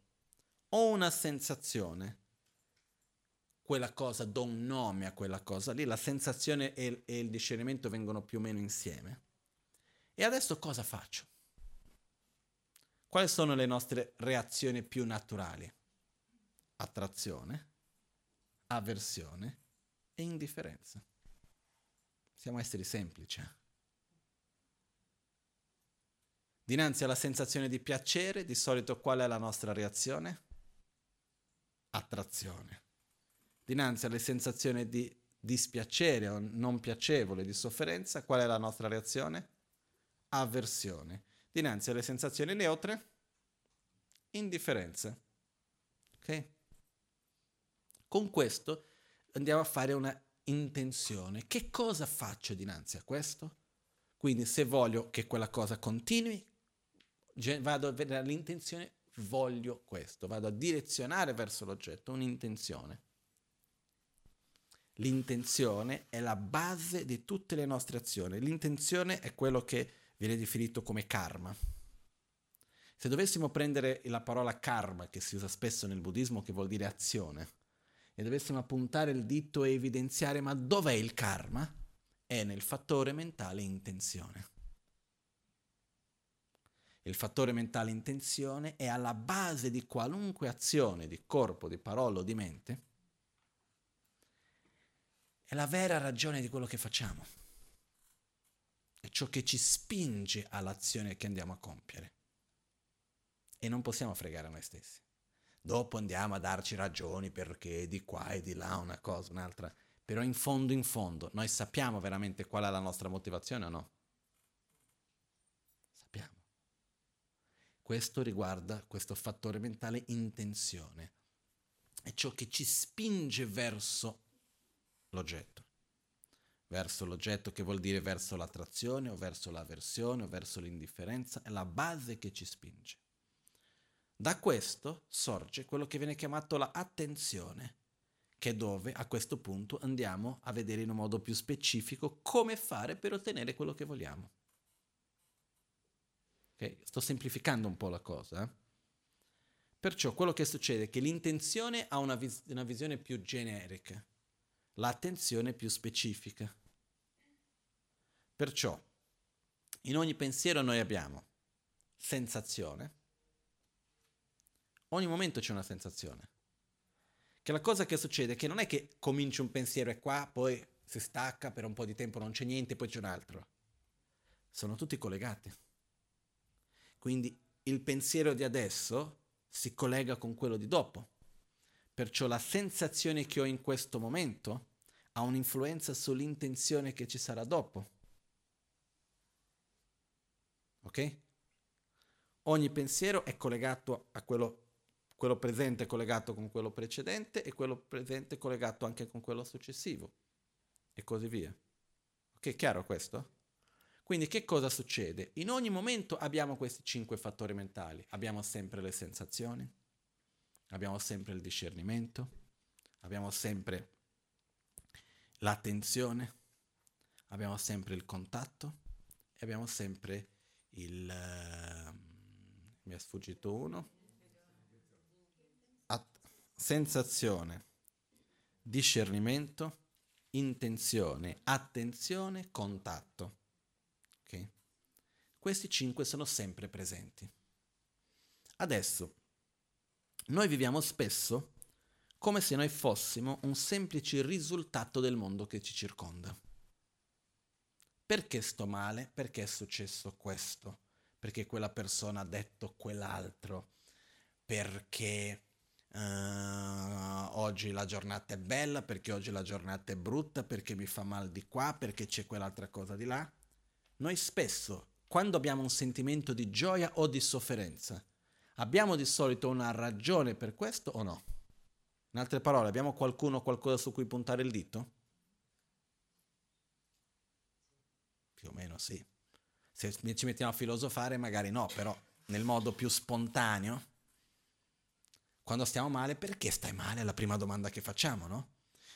Ho una sensazione, quella cosa, do un nome a quella cosa lì, la sensazione e, e il discernimento vengono più o meno insieme. E adesso cosa faccio? Quali sono le nostre reazioni più naturali? Attrazione, avversione e indifferenza. Siamo esseri semplici. Eh? Dinanzi alla sensazione di piacere, di solito qual è la nostra reazione? Attrazione. Dinanzi alle sensazioni di dispiacere o non piacevole, di sofferenza, qual è la nostra reazione? Avversione dinanzi alle sensazioni neutre, indifferenza. Ok? Con questo andiamo a fare una intenzione. Che cosa faccio dinanzi a questo? Quindi se voglio che quella cosa continui, vado a vedere l'intenzione, voglio questo, vado a direzionare verso l'oggetto un'intenzione. L'intenzione è la base di tutte le nostre azioni. L'intenzione è quello che viene definito come karma. Se dovessimo prendere la parola karma, che si usa spesso nel buddismo, che vuol dire azione, e dovessimo appuntare il dito e evidenziare ma dov'è il karma? È nel fattore mentale intenzione. Il fattore mentale intenzione è alla base di qualunque azione di corpo, di parola o di mente. La vera ragione di quello che facciamo è ciò che ci spinge all'azione che andiamo a compiere. E non possiamo fregare noi stessi. Dopo andiamo a darci ragioni perché di qua e di là una cosa, un'altra. Però in fondo, in fondo, noi sappiamo veramente qual è la nostra motivazione o no? Sappiamo. Questo riguarda questo fattore mentale intenzione. È ciò che ci spinge verso l'oggetto verso l'oggetto che vuol dire verso l'attrazione o verso l'avversione o verso l'indifferenza, è la base che ci spinge. Da questo sorge quello che viene chiamato l'attenzione, che è dove a questo punto andiamo a vedere in un modo più specifico come fare per ottenere quello che vogliamo. Okay? Sto semplificando un po' la cosa. Eh? Perciò quello che succede è che l'intenzione ha una, vis- una visione più generica, l'attenzione più specifica. Perciò in ogni pensiero noi abbiamo sensazione, ogni momento c'è una sensazione. Che la cosa che succede è che non è che cominci un pensiero e qua, poi si stacca, per un po' di tempo non c'è niente, poi c'è un altro. Sono tutti collegati. Quindi il pensiero di adesso si collega con quello di dopo. Perciò la sensazione che ho in questo momento ha un'influenza sull'intenzione che ci sarà dopo. Ok? Ogni pensiero è collegato a quello, quello presente, è collegato con quello precedente e quello presente è collegato anche con quello successivo e così via. Ok, chiaro questo? Quindi che cosa succede? In ogni momento abbiamo questi cinque fattori mentali. Abbiamo sempre le sensazioni, abbiamo sempre il discernimento, abbiamo sempre l'attenzione, abbiamo sempre il contatto e abbiamo sempre il... Uh, mi è sfuggito uno. At- sensazione, discernimento, intenzione, attenzione, contatto. Okay? Questi cinque sono sempre presenti. Adesso, noi viviamo spesso come se noi fossimo un semplice risultato del mondo che ci circonda. Perché sto male? Perché è successo questo? Perché quella persona ha detto quell'altro? Perché uh, oggi la giornata è bella? Perché oggi la giornata è brutta? Perché mi fa male di qua? Perché c'è quell'altra cosa di là? Noi spesso, quando abbiamo un sentimento di gioia o di sofferenza, Abbiamo di solito una ragione per questo o no? In altre parole, abbiamo qualcuno o qualcosa su cui puntare il dito? Più o meno sì. Se ci mettiamo a filosofare magari no, però nel modo più spontaneo, quando stiamo male, perché stai male? È la prima domanda che facciamo, no?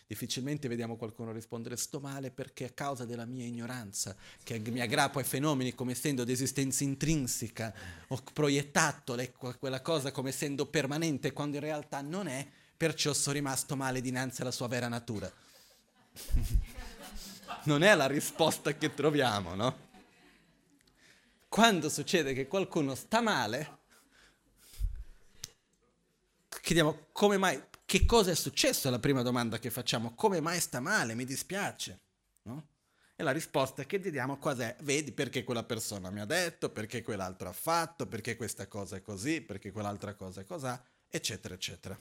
Difficilmente vediamo qualcuno rispondere sto male perché a causa della mia ignoranza, che mi aggrappo ai fenomeni come essendo di esistenza intrinseca, ho proiettato le, quella cosa come essendo permanente quando in realtà non è, perciò sono rimasto male dinanzi alla sua vera natura. non è la risposta che troviamo, no? Quando succede che qualcuno sta male, chiediamo come mai, che cosa è successo? È la prima domanda che facciamo. Come mai sta male? Mi dispiace. No? E la risposta che ti diamo qua è, vedi perché quella persona mi ha detto, perché quell'altro ha fatto, perché questa cosa è così, perché quell'altra cosa è così, eccetera, eccetera.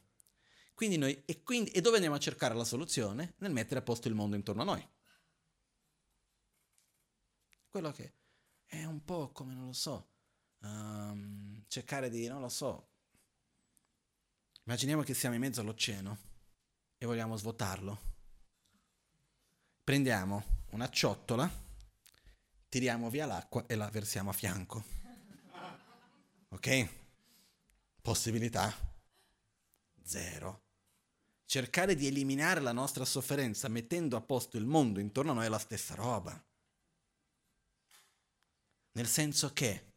Quindi noi, e, quindi, e dove andiamo a cercare la soluzione? Nel mettere a posto il mondo intorno a noi. Quello che è un po' come, non lo so, um, cercare di, non lo so, Immaginiamo che siamo in mezzo all'oceano e vogliamo svuotarlo. Prendiamo una ciotola, tiriamo via l'acqua e la versiamo a fianco. Ok? Possibilità? Zero. Cercare di eliminare la nostra sofferenza mettendo a posto il mondo intorno a noi è la stessa roba. Nel senso che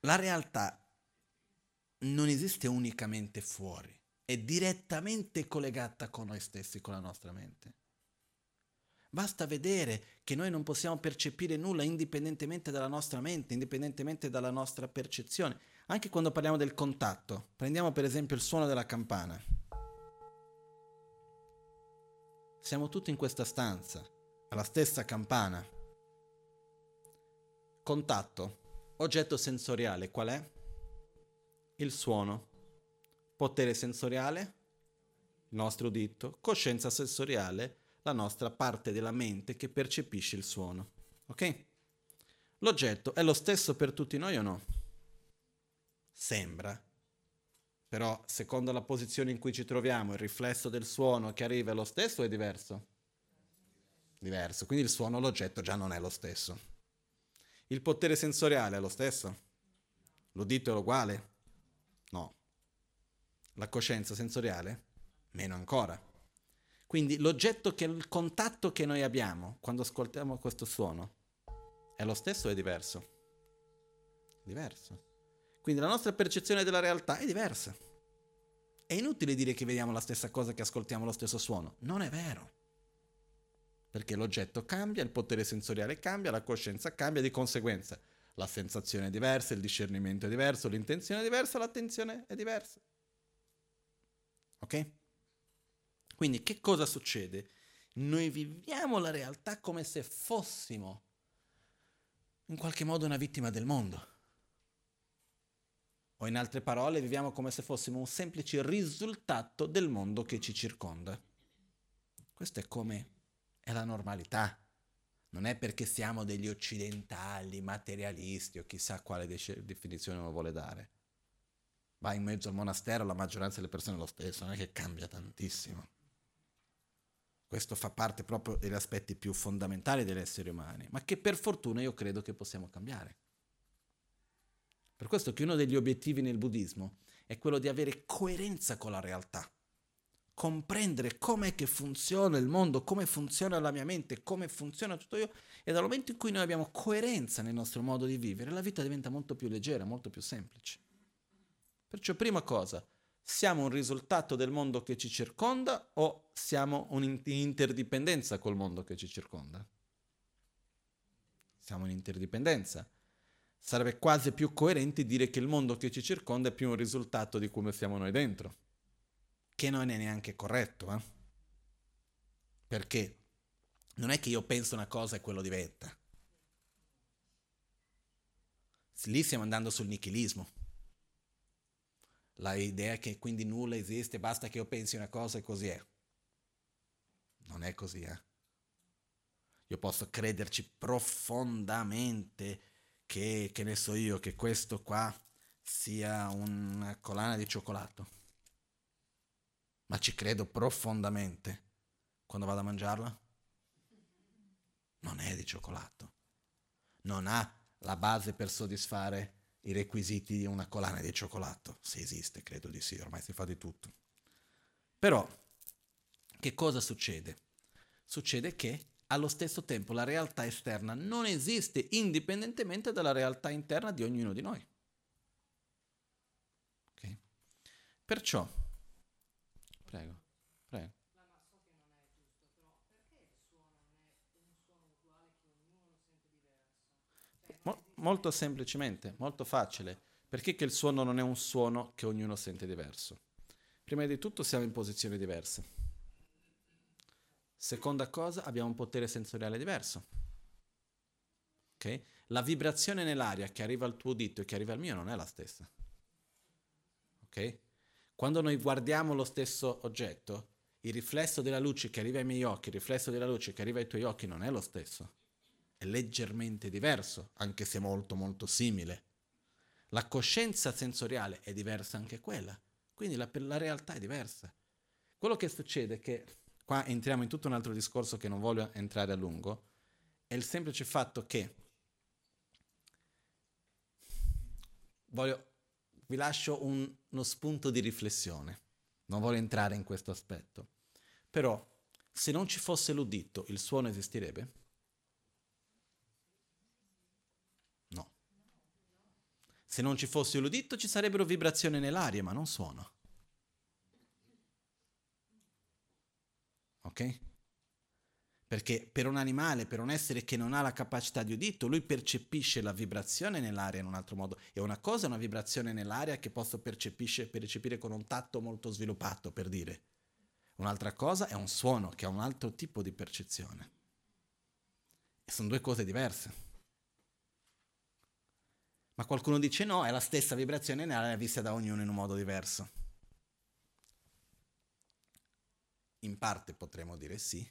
la realtà non esiste unicamente fuori, è direttamente collegata con noi stessi, con la nostra mente. Basta vedere che noi non possiamo percepire nulla indipendentemente dalla nostra mente, indipendentemente dalla nostra percezione. Anche quando parliamo del contatto, prendiamo per esempio il suono della campana. Siamo tutti in questa stanza, alla stessa campana. Contatto, oggetto sensoriale, qual è? Il suono, potere sensoriale, il nostro udito, coscienza sensoriale, la nostra parte della mente che percepisce il suono. Ok? L'oggetto è lo stesso per tutti noi o no? Sembra. Però, secondo la posizione in cui ci troviamo, il riflesso del suono che arriva è lo stesso o è diverso? Diverso. Quindi il suono, l'oggetto già non è lo stesso. Il potere sensoriale è lo stesso? L'udito è uguale? No. La coscienza sensoriale? Meno ancora. Quindi l'oggetto che il contatto che noi abbiamo quando ascoltiamo questo suono è lo stesso o è diverso? Diverso. Quindi la nostra percezione della realtà è diversa. È inutile dire che vediamo la stessa cosa che ascoltiamo lo stesso suono. Non è vero. Perché l'oggetto cambia, il potere sensoriale cambia, la coscienza cambia, di conseguenza la sensazione è diversa, il discernimento è diverso, l'intenzione è diversa, l'attenzione è diversa. Ok? Quindi che cosa succede? Noi viviamo la realtà come se fossimo in qualche modo una vittima del mondo. O in altre parole, viviamo come se fossimo un semplice risultato del mondo che ci circonda. Questo è come è la normalità non è perché siamo degli occidentali, materialisti o chissà quale de- definizione uno vuole dare. Va in mezzo al monastero, la maggioranza delle persone è lo stesso, non è che cambia tantissimo. Questo fa parte proprio degli aspetti più fondamentali degli esseri umani, ma che per fortuna io credo che possiamo cambiare. Per questo che uno degli obiettivi nel buddismo è quello di avere coerenza con la realtà, comprendere com'è che funziona il mondo, come funziona la mia mente, come funziona tutto io, e dal momento in cui noi abbiamo coerenza nel nostro modo di vivere, la vita diventa molto più leggera, molto più semplice. Perciò prima cosa, siamo un risultato del mondo che ci circonda o siamo in interdipendenza col mondo che ci circonda? Siamo in interdipendenza. Sarebbe quasi più coerente dire che il mondo che ci circonda è più un risultato di come siamo noi dentro, che non è neanche corretto, eh? Perché non è che io penso una cosa e quello diventa. Lì stiamo andando sul nichilismo la idea che quindi nulla esiste, basta che io pensi una cosa e così è. Non è così, eh. Io posso crederci profondamente che, che ne so io, che questo qua sia una collana di cioccolato. Ma ci credo profondamente quando vado a mangiarla. Non è di cioccolato. Non ha la base per soddisfare i requisiti di una collana di cioccolato, se esiste, credo di sì, ormai si fa di tutto. Però, che cosa succede? Succede che allo stesso tempo la realtà esterna non esiste indipendentemente dalla realtà interna di ognuno di noi. Okay? Perciò, prego, prego. molto semplicemente, molto facile. Perché che il suono non è un suono che ognuno sente diverso? Prima di tutto siamo in posizioni diverse. Seconda cosa, abbiamo un potere sensoriale diverso. Okay? La vibrazione nell'aria che arriva al tuo dito e che arriva al mio non è la stessa. Okay? Quando noi guardiamo lo stesso oggetto, il riflesso della luce che arriva ai miei occhi, il riflesso della luce che arriva ai tuoi occhi non è lo stesso è leggermente diverso, anche se molto molto simile. La coscienza sensoriale è diversa anche quella, quindi la, la realtà è diversa. Quello che succede è che, qua entriamo in tutto un altro discorso che non voglio entrare a lungo, è il semplice fatto che voglio, vi lascio un, uno spunto di riflessione, non voglio entrare in questo aspetto, però se non ci fosse l'udito, il suono esisterebbe? Se non ci fosse l'udito ci sarebbero vibrazioni nell'aria, ma non suono. Ok? Perché per un animale, per un essere che non ha la capacità di udito, lui percepisce la vibrazione nell'aria in un altro modo. E una cosa è una vibrazione nell'aria che posso percepire con un tatto molto sviluppato, per dire. Un'altra cosa è un suono che ha un altro tipo di percezione. E sono due cose diverse. Ma qualcuno dice no, è la stessa vibrazione nell'aria vista da ognuno in un modo diverso. In parte potremmo dire sì,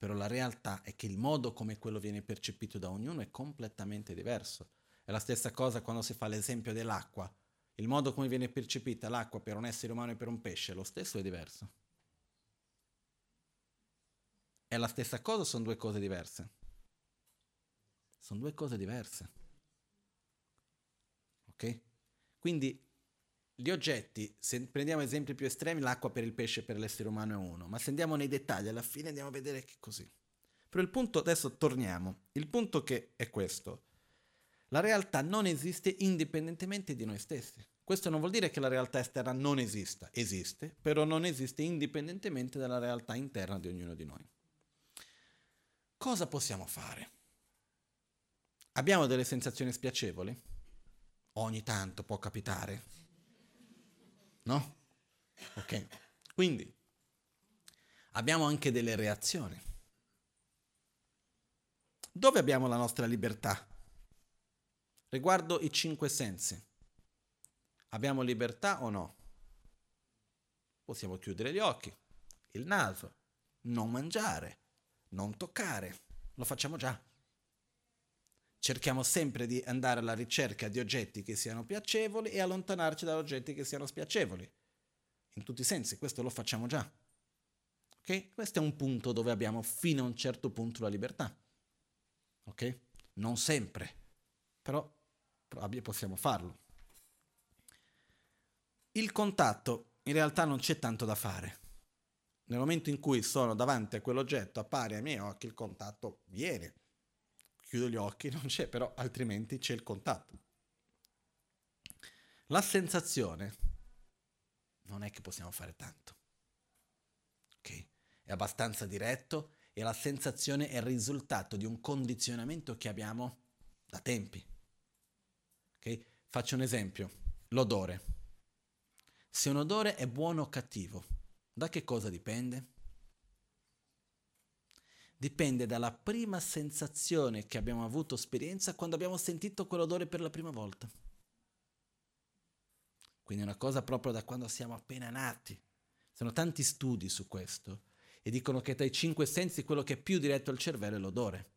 però la realtà è che il modo come quello viene percepito da ognuno è completamente diverso. È la stessa cosa quando si fa l'esempio dell'acqua. Il modo come viene percepita l'acqua per un essere umano e per un pesce è lo stesso o è diverso? È la stessa cosa o sono due cose diverse? Sono due cose diverse. Ok? Quindi gli oggetti, se prendiamo esempi più estremi, l'acqua per il pesce e per l'essere umano è uno, ma se andiamo nei dettagli, alla fine andiamo a vedere che è così. Però il punto, adesso torniamo, il punto che è questo. La realtà non esiste indipendentemente di noi stessi. Questo non vuol dire che la realtà esterna non esista, esiste, però non esiste indipendentemente dalla realtà interna di ognuno di noi. Cosa possiamo fare? Abbiamo delle sensazioni spiacevoli? ogni tanto può capitare. No? Ok. Quindi abbiamo anche delle reazioni. Dove abbiamo la nostra libertà? Riguardo i cinque sensi. Abbiamo libertà o no? Possiamo chiudere gli occhi, il naso, non mangiare, non toccare. Lo facciamo già cerchiamo sempre di andare alla ricerca di oggetti che siano piacevoli e allontanarci da oggetti che siano spiacevoli. In tutti i sensi, questo lo facciamo già. Ok? Questo è un punto dove abbiamo fino a un certo punto la libertà. Ok? Non sempre, però possiamo farlo. Il contatto in realtà non c'è tanto da fare. Nel momento in cui sono davanti a quell'oggetto, appare ai miei occhi, il contatto viene. Chiudo gli occhi, non c'è, però altrimenti c'è il contatto. La sensazione non è che possiamo fare tanto. Ok? È abbastanza diretto e la sensazione è il risultato di un condizionamento che abbiamo da tempi. Ok? Faccio un esempio, l'odore. Se un odore è buono o cattivo, da che cosa dipende? Dipende dalla prima sensazione che abbiamo avuto esperienza quando abbiamo sentito quell'odore per la prima volta. Quindi è una cosa proprio da quando siamo appena nati. Sono tanti studi su questo e dicono che tra i cinque sensi quello che è più diretto al cervello è l'odore.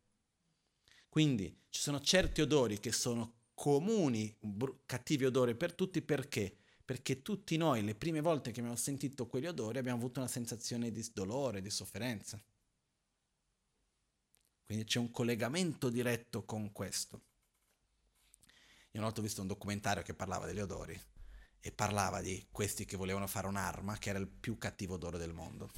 Quindi ci sono certi odori che sono comuni, br- cattivi odori per tutti perché? Perché tutti noi le prime volte che abbiamo sentito quegli odori abbiamo avuto una sensazione di dolore, di sofferenza. Quindi c'è un collegamento diretto con questo. Io una volta ho visto un documentario che parlava degli odori e parlava di questi che volevano fare un'arma che era il più cattivo odore del mondo.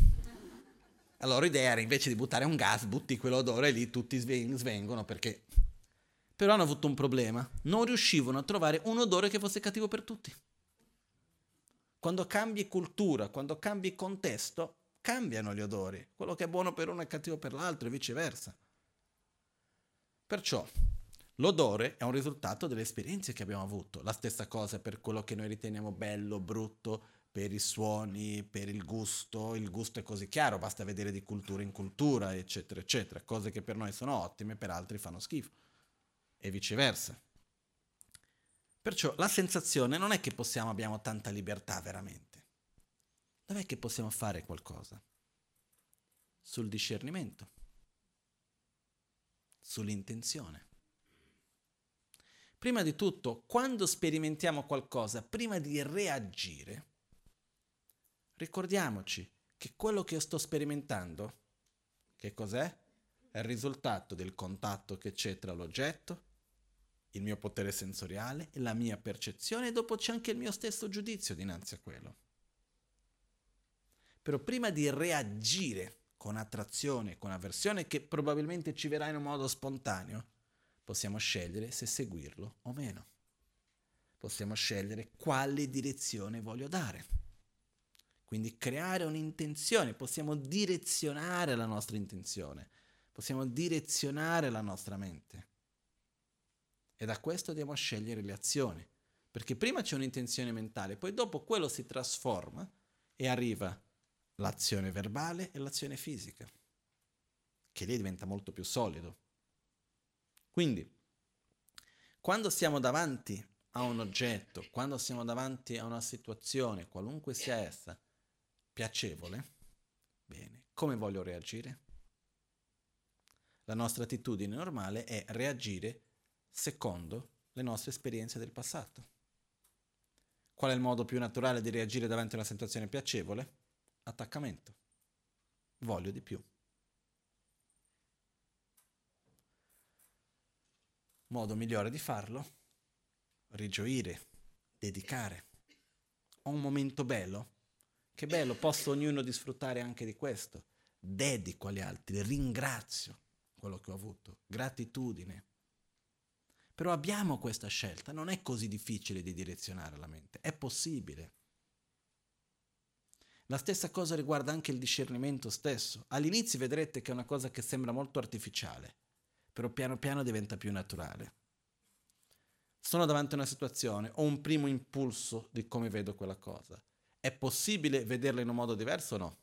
La loro idea era invece di buttare un gas, butti quell'odore e lì tutti svengono perché... Però hanno avuto un problema, non riuscivano a trovare un odore che fosse cattivo per tutti. Quando cambi cultura, quando cambi contesto, cambiano gli odori. Quello che è buono per uno è cattivo per l'altro e viceversa. Perciò l'odore è un risultato delle esperienze che abbiamo avuto. La stessa cosa per quello che noi riteniamo bello, brutto, per i suoni, per il gusto, il gusto è così chiaro, basta vedere di cultura in cultura, eccetera, eccetera, cose che per noi sono ottime, per altri fanno schifo, e viceversa. Perciò la sensazione non è che possiamo, abbiamo tanta libertà veramente. Dov'è che possiamo fare qualcosa? Sul discernimento, sull'intenzione. Prima di tutto, quando sperimentiamo qualcosa, prima di reagire, ricordiamoci che quello che sto sperimentando, che cos'è? È il risultato del contatto che c'è tra l'oggetto, il mio potere sensoriale, la mia percezione e dopo c'è anche il mio stesso giudizio dinanzi a quello. Però prima di reagire con attrazione, con avversione, che probabilmente ci verrà in un modo spontaneo, possiamo scegliere se seguirlo o meno. Possiamo scegliere quale direzione voglio dare. Quindi creare un'intenzione, possiamo direzionare la nostra intenzione, possiamo direzionare la nostra mente. E da questo a scegliere le azioni, perché prima c'è un'intenzione mentale, poi dopo quello si trasforma e arriva l'azione verbale e l'azione fisica, che lì diventa molto più solido. Quindi, quando siamo davanti a un oggetto, quando siamo davanti a una situazione, qualunque sia essa, piacevole, bene, come voglio reagire? La nostra attitudine normale è reagire secondo le nostre esperienze del passato. Qual è il modo più naturale di reagire davanti a una situazione piacevole? Attaccamento. Voglio di più. Modo migliore di farlo? Rigioire, dedicare. Ho un momento bello? Che bello, posso ognuno di sfruttare anche di questo. Dedico agli altri, ringrazio quello che ho avuto, gratitudine. Però abbiamo questa scelta, non è così difficile di direzionare la mente, è possibile. La stessa cosa riguarda anche il discernimento stesso. All'inizio vedrete che è una cosa che sembra molto artificiale, però piano piano diventa più naturale. Sono davanti a una situazione, ho un primo impulso di come vedo quella cosa è possibile vederla in un modo diverso o no?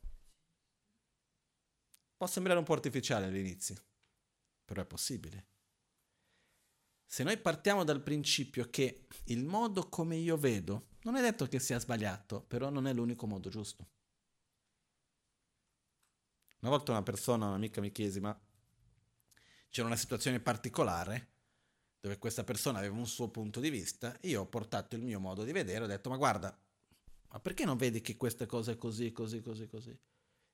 Può sembrare un po' artificiale all'inizio, però è possibile. Se noi partiamo dal principio che il modo come io vedo non è detto che sia sbagliato, però non è l'unico modo giusto. Una volta una persona, un'amica mi chiese, ma c'era una situazione particolare dove questa persona aveva un suo punto di vista, io ho portato il mio modo di vedere, ho detto, ma guarda, ma perché non vedi che questa cosa è così, così, così, così?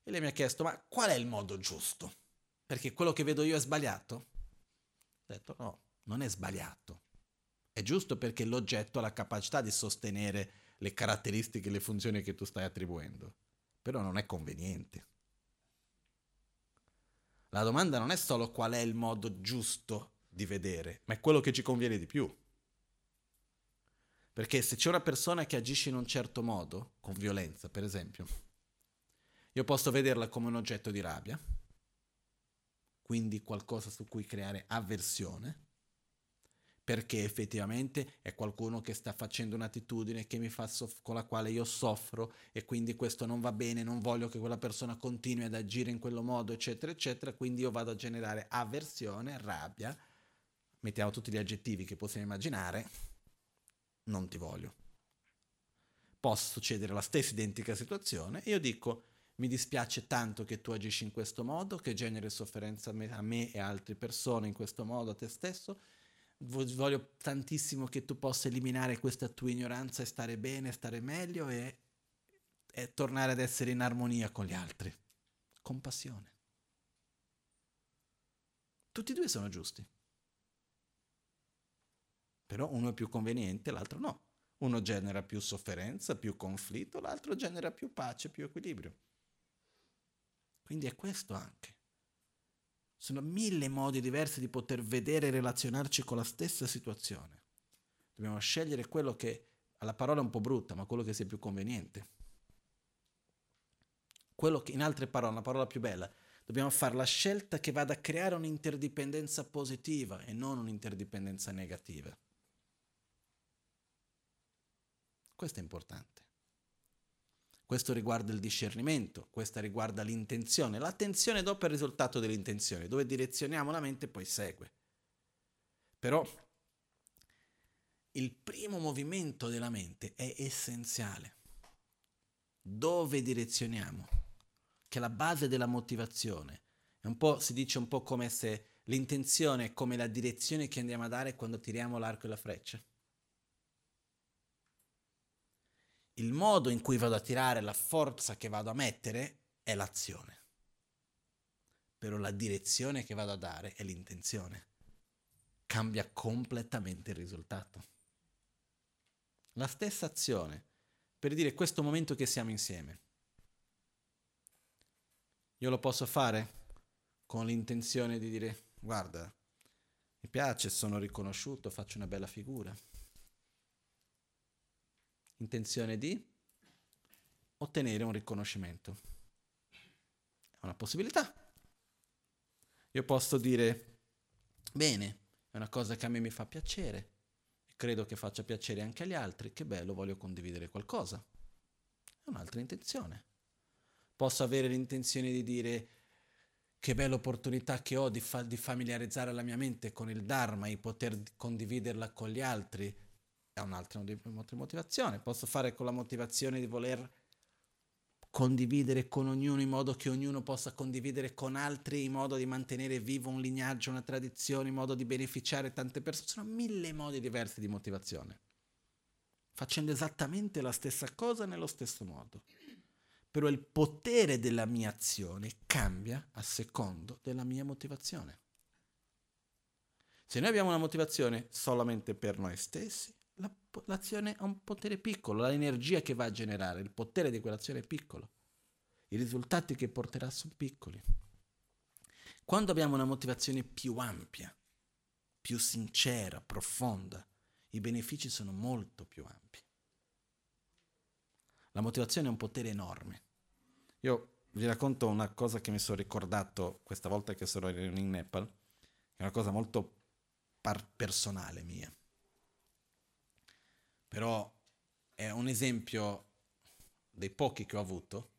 E lei mi ha chiesto, ma qual è il modo giusto? Perché quello che vedo io è sbagliato? Ho detto, no, non è sbagliato. È giusto perché l'oggetto ha la capacità di sostenere le caratteristiche e le funzioni che tu stai attribuendo, però non è conveniente. La domanda non è solo qual è il modo giusto di vedere, ma è quello che ci conviene di più. Perché se c'è una persona che agisce in un certo modo, con violenza per esempio, io posso vederla come un oggetto di rabbia, quindi qualcosa su cui creare avversione, perché effettivamente è qualcuno che sta facendo un'attitudine soff- con la quale io soffro e quindi questo non va bene, non voglio che quella persona continui ad agire in quello modo, eccetera, eccetera, quindi io vado a generare avversione, rabbia, mettiamo tutti gli aggettivi che possiamo immaginare, non ti voglio. Posso succedere la stessa identica situazione io dico mi dispiace tanto che tu agisci in questo modo, che generi sofferenza a me, a me e a altre persone in questo modo, a te stesso. Voglio tantissimo che tu possa eliminare questa tua ignoranza e stare bene, stare meglio e, e tornare ad essere in armonia con gli altri. Compassione. Tutti e due sono giusti. Però uno è più conveniente, l'altro no. Uno genera più sofferenza, più conflitto, l'altro genera più pace, più equilibrio. Quindi è questo anche. Sono mille modi diversi di poter vedere e relazionarci con la stessa situazione. Dobbiamo scegliere quello che, alla parola è un po' brutta, ma quello che sia più conveniente. Quello che, in altre parole, una parola più bella, dobbiamo fare la scelta che vada a creare un'interdipendenza positiva e non un'interdipendenza negativa. Questo è importante. Questo riguarda il discernimento, questa riguarda l'intenzione. L'attenzione dopo è il risultato dell'intenzione, dove direzioniamo la mente poi segue. Però il primo movimento della mente è essenziale. Dove direzioniamo? Che è la base della motivazione. Si dice un po' come se l'intenzione è come la direzione che andiamo a dare quando tiriamo l'arco e la freccia. Il modo in cui vado a tirare, la forza che vado a mettere è l'azione. Però la direzione che vado a dare è l'intenzione. Cambia completamente il risultato. La stessa azione, per dire questo momento che siamo insieme. Io lo posso fare con l'intenzione di dire, guarda, mi piace, sono riconosciuto, faccio una bella figura intenzione di ottenere un riconoscimento. È una possibilità. Io posso dire, bene, è una cosa che a me mi fa piacere, credo che faccia piacere anche agli altri, che bello, voglio condividere qualcosa. È un'altra intenzione. Posso avere l'intenzione di dire, che bella opportunità che ho di, fa- di familiarizzare la mia mente con il Dharma e poter condividerla con gli altri, è un'altra motivazione. Posso fare con la motivazione di voler condividere con ognuno in modo che ognuno possa condividere con altri, in modo di mantenere vivo un lignaggio, una tradizione, in modo di beneficiare tante persone. Sono mille modi diversi di motivazione, facendo esattamente la stessa cosa nello stesso modo. Però il potere della mia azione cambia a secondo della mia motivazione. Se noi abbiamo una motivazione solamente per noi stessi, la, l'azione ha un potere piccolo, l'energia che va a generare, il potere di quell'azione è piccolo, i risultati che porterà sono piccoli. Quando abbiamo una motivazione più ampia, più sincera, profonda, i benefici sono molto più ampi. La motivazione è un potere enorme. Io vi racconto una cosa che mi sono ricordato questa volta che sono in Nepal, è una cosa molto par- personale mia però è un esempio dei pochi che ho avuto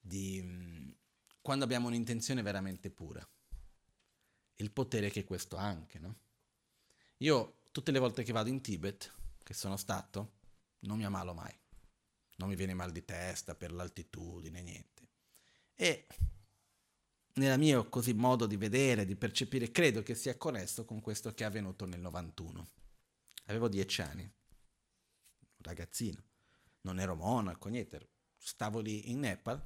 di mm, quando abbiamo un'intenzione veramente pura. Il potere che questo ha anche, no? Io tutte le volte che vado in Tibet, che sono stato, non mi ammalo mai. Non mi viene mal di testa per l'altitudine, niente. E nel mio così modo di vedere, di percepire, credo che sia connesso con questo che è avvenuto nel 91. Avevo dieci anni ragazzino, non ero monaco, niente, stavo lì in Nepal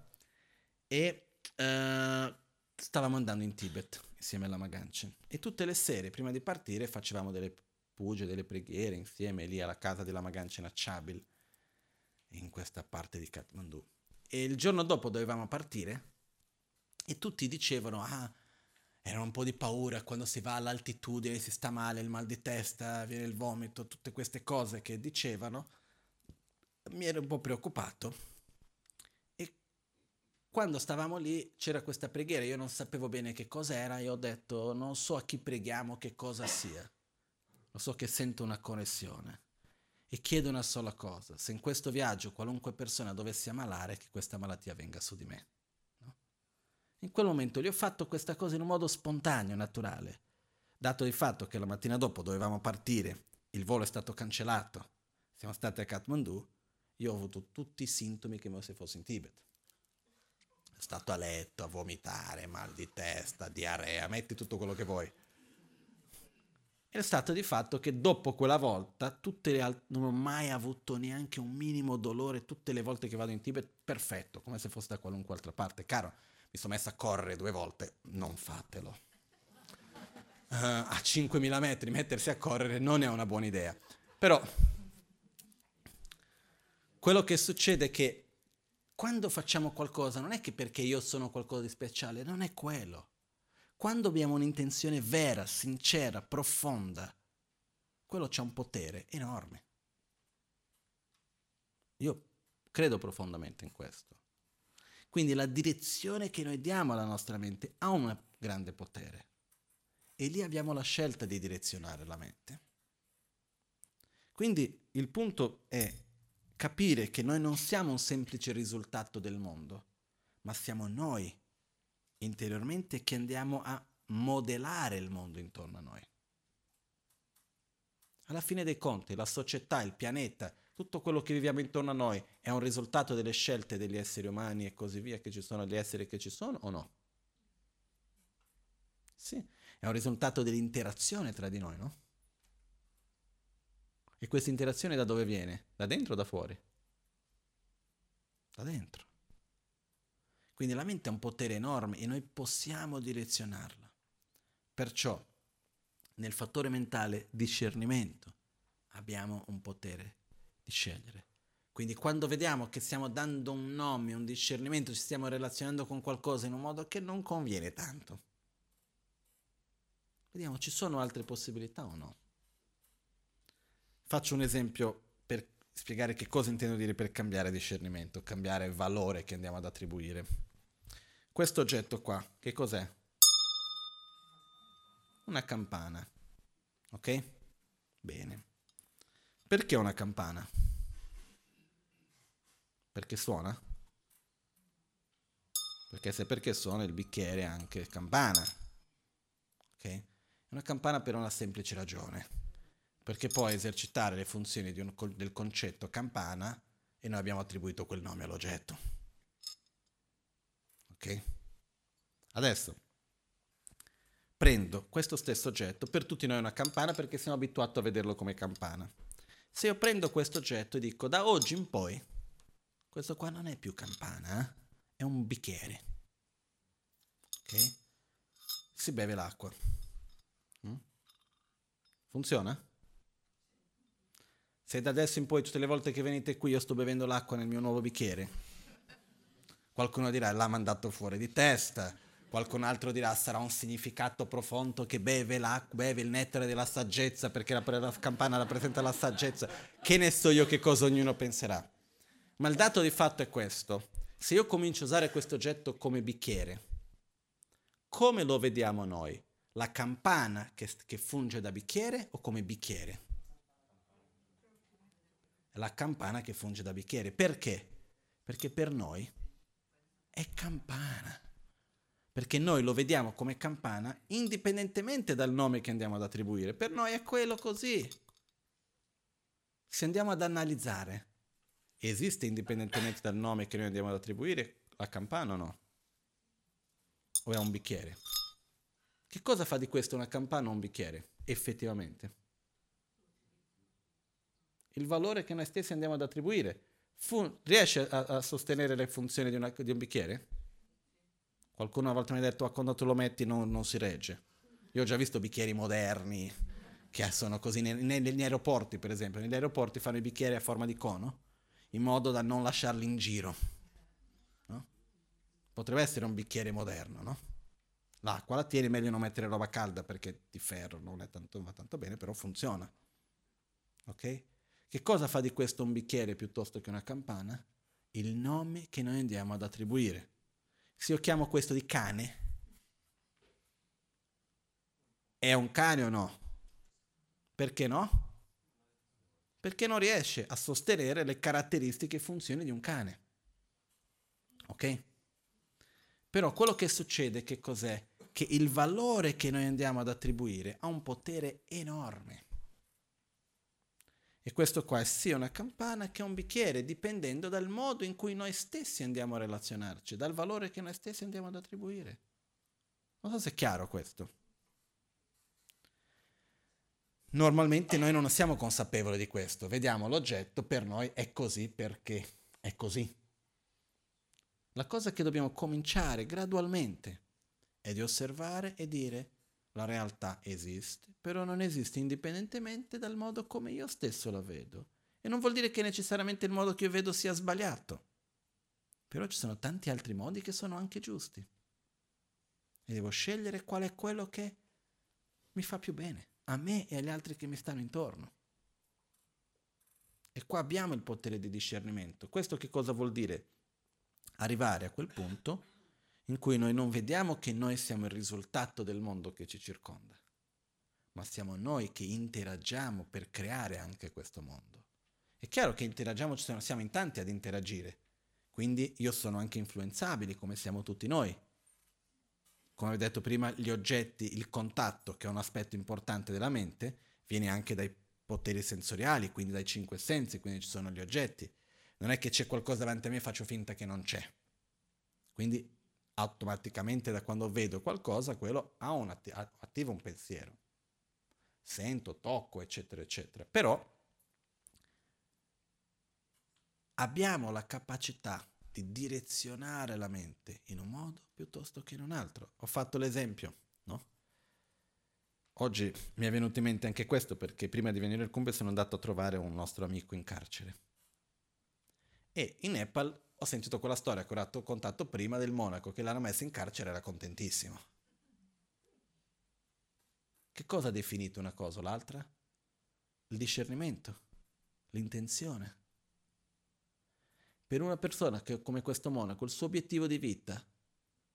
e uh, stavamo andando in Tibet insieme alla Maganchen e tutte le sere prima di partire facevamo delle Puge delle preghiere insieme lì alla casa della Magancia Chabil, in questa parte di Kathmandu. E il giorno dopo dovevamo partire e tutti dicevano, ah, era un po' di paura quando si va all'altitudine, si sta male, il mal di testa, viene il vomito, tutte queste cose che dicevano. Mi ero un po' preoccupato. E quando stavamo lì c'era questa preghiera, io non sapevo bene che cosa era e ho detto non so a chi preghiamo, che cosa sia. Lo so che sento una connessione e chiedo una sola cosa, se in questo viaggio qualunque persona dovesse ammalare, che questa malattia venga su di me. In quel momento gli ho fatto questa cosa in un modo spontaneo, naturale. Dato il fatto che la mattina dopo dovevamo partire, il volo è stato cancellato, siamo stati a Kathmandu, io ho avuto tutti i sintomi come se fossi in Tibet. Sono stato a letto, a vomitare, mal di testa, diarrea, metti tutto quello che vuoi. È stato di fatto che dopo quella volta tutte le al- non ho mai avuto neanche un minimo dolore tutte le volte che vado in Tibet, perfetto, come se fosse da qualunque altra parte. Caro, mi sono messa a correre due volte, non fatelo. Uh, a 5.000 metri mettersi a correre non è una buona idea. Però quello che succede è che quando facciamo qualcosa non è che perché io sono qualcosa di speciale, non è quello. Quando abbiamo un'intenzione vera, sincera, profonda, quello c'è un potere enorme. Io credo profondamente in questo. Quindi la direzione che noi diamo alla nostra mente ha un grande potere. E lì abbiamo la scelta di direzionare la mente. Quindi il punto è capire che noi non siamo un semplice risultato del mondo, ma siamo noi interiormente che andiamo a modellare il mondo intorno a noi. Alla fine dei conti, la società, il pianeta, tutto quello che viviamo intorno a noi è un risultato delle scelte degli esseri umani e così via che ci sono, gli esseri che ci sono o no? Sì, è un risultato dell'interazione tra di noi, no? E questa interazione da dove viene? Da dentro o da fuori? Da dentro. Quindi la mente ha un potere enorme e noi possiamo direzionarla. Perciò nel fattore mentale discernimento abbiamo un potere di scegliere. Quindi quando vediamo che stiamo dando un nome, un discernimento, ci stiamo relazionando con qualcosa in un modo che non conviene tanto, vediamo ci sono altre possibilità o no. Faccio un esempio per spiegare che cosa intendo dire per cambiare discernimento, cambiare valore che andiamo ad attribuire. Questo oggetto qua, che cos'è? Una campana. Ok? Bene. Perché una campana? Perché suona? Perché se perché suona il bicchiere anche campana. Ok? È una campana per una semplice ragione. Perché può esercitare le funzioni un, del concetto campana e noi abbiamo attribuito quel nome all'oggetto. Ok? Adesso prendo questo stesso oggetto, per tutti noi è una campana perché siamo abituati a vederlo come campana. Se io prendo questo oggetto e dico da oggi in poi, questo qua non è più campana, eh? è un bicchiere. Ok? Si beve l'acqua. Mm? Funziona? Se da adesso in poi tutte le volte che venite qui io sto bevendo l'acqua nel mio nuovo bicchiere, qualcuno dirà l'ha mandato fuori di testa, Qualcun altro dirà sarà un significato profondo che beve, beve il nettare della saggezza perché la, la campana rappresenta la saggezza. Che ne so io che cosa ognuno penserà. Ma il dato di fatto è questo. Se io comincio a usare questo oggetto come bicchiere, come lo vediamo noi? La campana che, che funge da bicchiere o come bicchiere? La campana che funge da bicchiere. Perché? Perché per noi è campana perché noi lo vediamo come campana indipendentemente dal nome che andiamo ad attribuire. Per noi è quello così. Se andiamo ad analizzare, esiste indipendentemente dal nome che noi andiamo ad attribuire la campana o no? O è un bicchiere? Che cosa fa di questo una campana o un bicchiere, effettivamente? Il valore che noi stessi andiamo ad attribuire fu- riesce a, a, sostenere le funzioni di, una, di un bicchiere? Qualcuno una volta mi ha detto, ah, quando te lo metti non, non si regge. Io ho già visto bicchieri moderni, che sono così nei, negli aeroporti, per esempio. Negli aeroporti fanno i bicchieri a forma di cono, in modo da non lasciarli in giro. No? Potrebbe essere un bicchiere moderno, no? L'acqua la tieni, meglio non mettere roba calda perché di ferro non, tanto, va tanto bene, però funziona. Ok? Che cosa fa di questo un bicchiere piuttosto che una campana? Il nome che noi andiamo ad attribuire. Se io chiamo questo di cane, è un cane o no? Perché no? Perché non riesce a sostenere le caratteristiche e funzioni di un cane. Ok? Però quello che succede che cos'è? Che il valore che noi andiamo ad attribuire ha un potere enorme. E questo qua è sia una campana che un bicchiere, dipendendo dal modo in cui noi stessi andiamo a relazionarci, dal valore che noi stessi andiamo ad attribuire. Non so se è chiaro questo. Normalmente noi non siamo consapevoli di questo, vediamo l'oggetto, per noi è così perché è così. La cosa che dobbiamo cominciare gradualmente è di osservare e dire la realtà esiste, però non esiste indipendentemente dal modo come io stesso la vedo. E non vuol dire che necessariamente il modo che io vedo sia sbagliato, però ci sono tanti altri modi che sono anche giusti. E devo scegliere qual è quello che mi fa più bene a me e agli altri che mi stanno intorno. E qua abbiamo il potere di discernimento. Questo che cosa vuol dire? Arrivare a quel punto in cui noi non vediamo che noi siamo il risultato del mondo che ci circonda, ma siamo noi che interagiamo per creare anche questo mondo. È chiaro che interagiamo, siamo in tanti ad interagire, quindi io sono anche influenzabile come siamo tutti noi come ho detto prima, gli oggetti, il contatto, che è un aspetto importante della mente, viene anche dai poteri sensoriali, quindi dai cinque sensi, quindi ci sono gli oggetti. Non è che c'è qualcosa davanti a me e faccio finta che non c'è. Quindi automaticamente da quando vedo qualcosa, quello ha un atti- attiva un pensiero. Sento, tocco, eccetera, eccetera. Però abbiamo la capacità di direzionare la mente in un modo piuttosto che in un altro. Ho fatto l'esempio, no? Oggi mi è venuto in mente anche questo perché prima di venire al Kumbe sono andato a trovare un nostro amico in carcere. E in Nepal ho sentito quella storia che ho raccontato prima del monaco che l'hanno messo in carcere era contentissimo. Che cosa ha definito una cosa o l'altra? Il discernimento, l'intenzione per una persona che come questo monaco il suo obiettivo di vita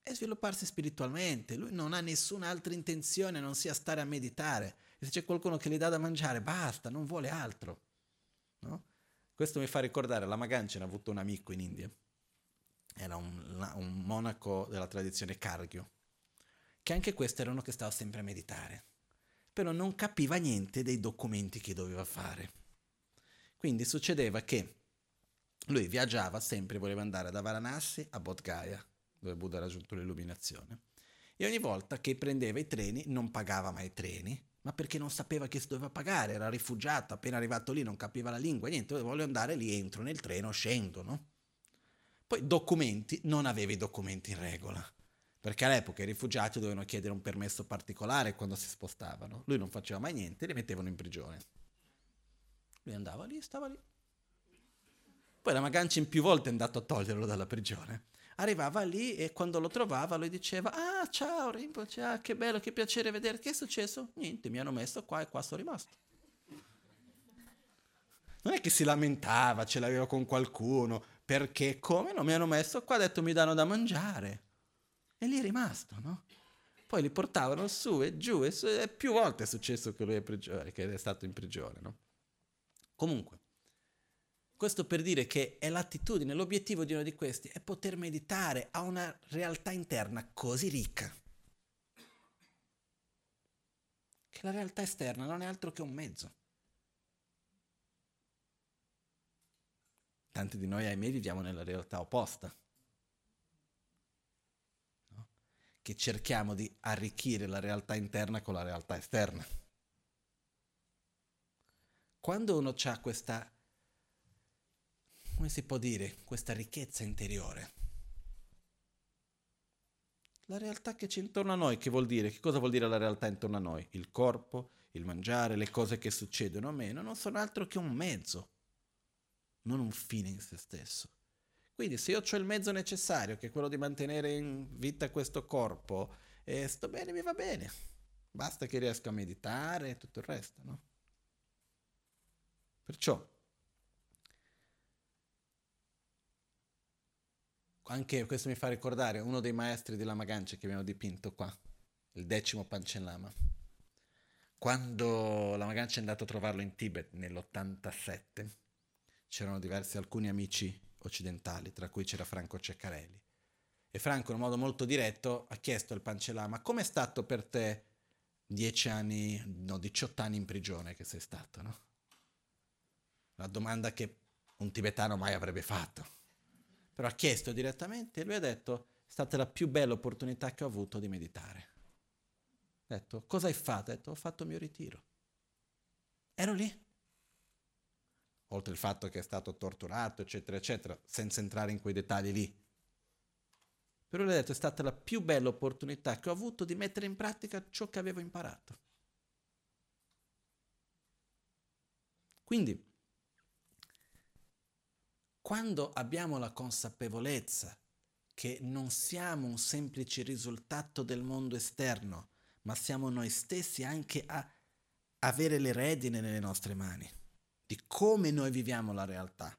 è svilupparsi spiritualmente, lui non ha nessun'altra intenzione, non sia stare a meditare. E se c'è qualcuno che gli dà da mangiare, basta, non vuole altro. No? Questo mi fa ricordare, la Magancia ha avuto un amico in India, era un, un monaco della tradizione Kargyo, che anche questo era uno che stava sempre a meditare, però non capiva niente dei documenti che doveva fare. Quindi succedeva che lui viaggiava sempre, voleva andare da Varanasi a Bodh Gaya, dove Buddha ha raggiunto l'illuminazione. E ogni volta che prendeva i treni non pagava mai i treni, ma perché non sapeva che si doveva pagare, era rifugiato, appena arrivato lì non capiva la lingua, niente, voglio andare lì, entro nel treno, scendo, no? Poi documenti, non aveva i documenti in regola, perché all'epoca i rifugiati dovevano chiedere un permesso particolare quando si spostavano. Lui non faceva mai niente, li mettevano in prigione. Lui andava lì, stava lì, poi la Magancin più volte è andato a toglierlo dalla prigione. Arrivava lì e quando lo trovava lui diceva Ah ciao Rinpoche, ah, che bello, che piacere vedere. Che è successo? Niente, mi hanno messo qua e qua sono rimasto. Non è che si lamentava, ce l'aveva con qualcuno, perché come non mi hanno messo qua, ha detto mi danno da mangiare. E lì è rimasto, no? Poi li portavano su e giù e, su, e più volte è successo che lui è, prigione, che è stato in prigione, no? Comunque, questo per dire che è l'attitudine, l'obiettivo di uno di questi è poter meditare a una realtà interna così ricca che la realtà esterna non è altro che un mezzo. Tanti di noi, ahimè, viviamo nella realtà opposta, no? che cerchiamo di arricchire la realtà interna con la realtà esterna. Quando uno ha questa come si può dire, questa ricchezza interiore. La realtà che c'è intorno a noi, che vuol dire? Che cosa vuol dire la realtà intorno a noi? Il corpo, il mangiare, le cose che succedono o meno, non sono altro che un mezzo, non un fine in se stesso. Quindi se io ho il mezzo necessario, che è quello di mantenere in vita questo corpo, e sto bene, mi va bene. Basta che riesca a meditare e tutto il resto, no? Perciò, anche questo mi fa ricordare uno dei maestri di Lama Ganche che abbiamo dipinto qua, il decimo Pancellama. Quando Lama Ganche è andato a trovarlo in Tibet nell'87, c'erano diversi, alcuni amici occidentali, tra cui c'era Franco Ceccarelli. E Franco, in modo molto diretto, ha chiesto al Pancellama, com'è stato per te dieci anni, no, 18 anni in prigione che sei stato, no? Una domanda che un tibetano mai avrebbe fatto. Però ha chiesto direttamente e lui ha detto, è stata la più bella opportunità che ho avuto di meditare. Ha detto, cosa hai fatto? Ha detto, ho fatto il mio ritiro. Ero lì. Oltre il fatto che è stato torturato, eccetera, eccetera, senza entrare in quei dettagli lì. Però lui ha detto, è stata la più bella opportunità che ho avuto di mettere in pratica ciò che avevo imparato. Quindi, quando abbiamo la consapevolezza che non siamo un semplice risultato del mondo esterno, ma siamo noi stessi anche a avere le redine nelle nostre mani, di come noi viviamo la realtà,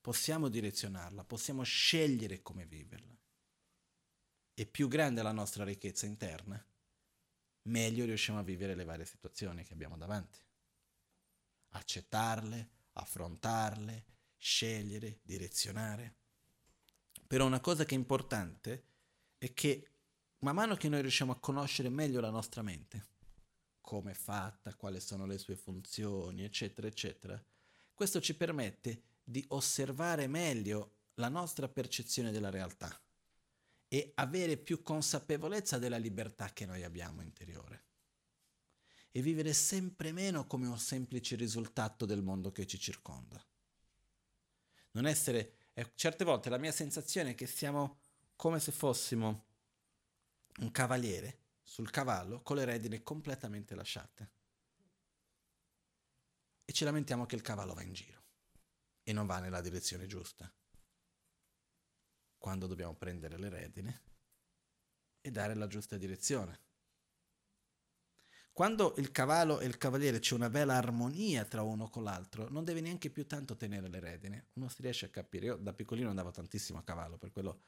possiamo direzionarla, possiamo scegliere come viverla. E più grande è la nostra ricchezza interna, meglio riusciamo a vivere le varie situazioni che abbiamo davanti. Accettarle, affrontarle, scegliere, direzionare. Però una cosa che è importante è che man mano che noi riusciamo a conoscere meglio la nostra mente, come è fatta, quali sono le sue funzioni, eccetera, eccetera, questo ci permette di osservare meglio la nostra percezione della realtà e avere più consapevolezza della libertà che noi abbiamo interiore e vivere sempre meno come un semplice risultato del mondo che ci circonda. Non essere, eh, certe volte la mia sensazione è che siamo come se fossimo un cavaliere sul cavallo con le redine completamente lasciate. E ci lamentiamo che il cavallo va in giro e non va nella direzione giusta. Quando dobbiamo prendere le redine e dare la giusta direzione. Quando il cavallo e il cavaliere c'è una bella armonia tra uno con l'altro, non deve neanche più tanto tenere le redine. Uno si riesce a capire. Io da piccolino andavo tantissimo a cavallo, per quello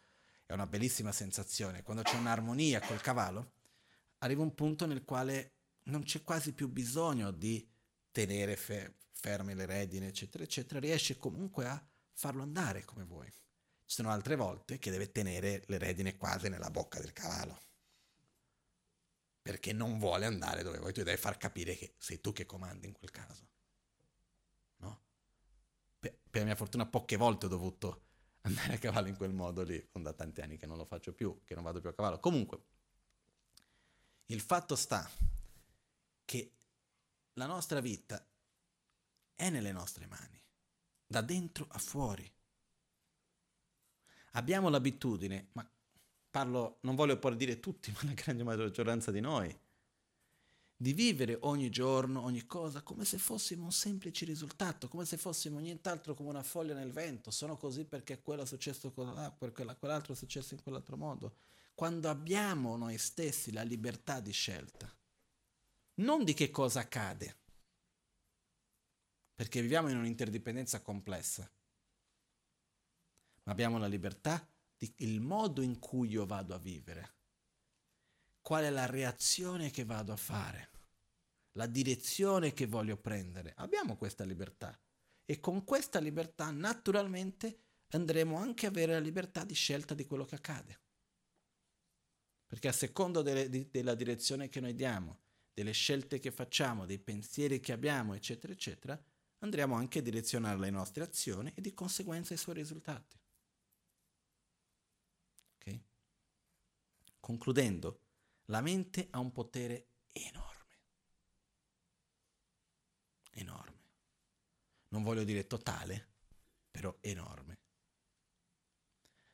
è una bellissima sensazione. Quando c'è un'armonia col cavallo, arriva un punto nel quale non c'è quasi più bisogno di tenere fe- ferme le redine, eccetera, eccetera. Riesce comunque a farlo andare come vuoi. Ci sono altre volte che deve tenere le redine quasi nella bocca del cavallo perché non vuole andare dove vuoi, tu devi far capire che sei tu che comandi in quel caso. No? Per, per mia fortuna poche volte ho dovuto andare a cavallo in quel modo lì, non da tanti anni che non lo faccio più, che non vado più a cavallo. Comunque, il fatto sta che la nostra vita è nelle nostre mani, da dentro a fuori. Abbiamo l'abitudine, ma parlo, non voglio poi dire tutti, ma la grande maggioranza di noi, di vivere ogni giorno, ogni cosa, come se fossimo un semplice risultato, come se fossimo nient'altro come una foglia nel vento, sono così perché quello è successo là, perché quell'altro è successo in quell'altro modo. Quando abbiamo noi stessi la libertà di scelta, non di che cosa accade, perché viviamo in un'interdipendenza complessa, ma abbiamo la libertà il modo in cui io vado a vivere, qual è la reazione che vado a fare, la direzione che voglio prendere. Abbiamo questa libertà e con questa libertà naturalmente andremo anche a avere la libertà di scelta di quello che accade. Perché a secondo delle, di, della direzione che noi diamo, delle scelte che facciamo, dei pensieri che abbiamo, eccetera, eccetera, andremo anche a direzionare le nostre azioni e di conseguenza i suoi risultati. Concludendo, la mente ha un potere enorme. Enorme. Non voglio dire totale, però enorme.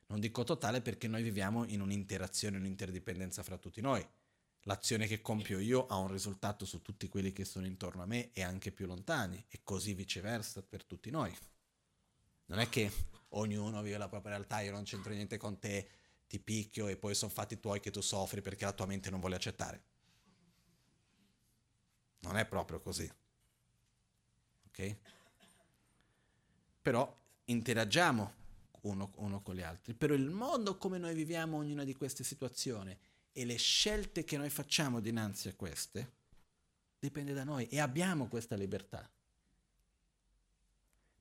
Non dico totale perché noi viviamo in un'interazione, un'interdipendenza fra tutti noi. l'azione che compio io ha un risultato su tutti quelli che sono intorno a me e anche più lontani, e così viceversa per tutti noi. Non è che ognuno vive la propria realtà, io non c'entro niente con te, ti picchio e poi sono fatti tuoi che tu soffri perché la tua mente non vuole accettare. Non è proprio così. Ok? Però interagiamo uno, uno con gli altri. Però il modo come noi viviamo ognuna di queste situazioni e le scelte che noi facciamo dinanzi a queste dipende da noi e abbiamo questa libertà.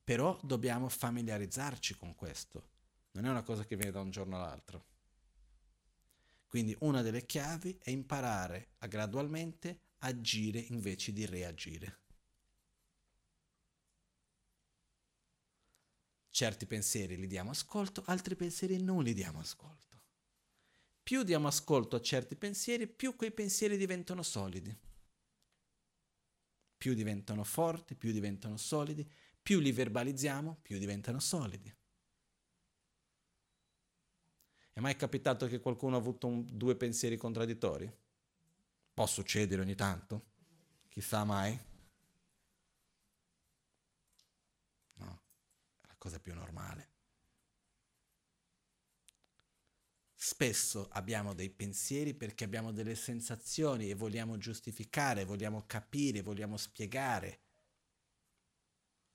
Però dobbiamo familiarizzarci con questo. Non è una cosa che viene da un giorno all'altro. Quindi una delle chiavi è imparare a gradualmente agire invece di reagire. Certi pensieri li diamo ascolto, altri pensieri non li diamo ascolto. Più diamo ascolto a certi pensieri, più quei pensieri diventano solidi. Più diventano forti, più diventano solidi, più li verbalizziamo, più diventano solidi. È mai capitato che qualcuno ha avuto un, due pensieri contraddittori? Può succedere ogni tanto? Chissà mai? No, è la cosa più normale. Spesso abbiamo dei pensieri perché abbiamo delle sensazioni e vogliamo giustificare, vogliamo capire, vogliamo spiegare,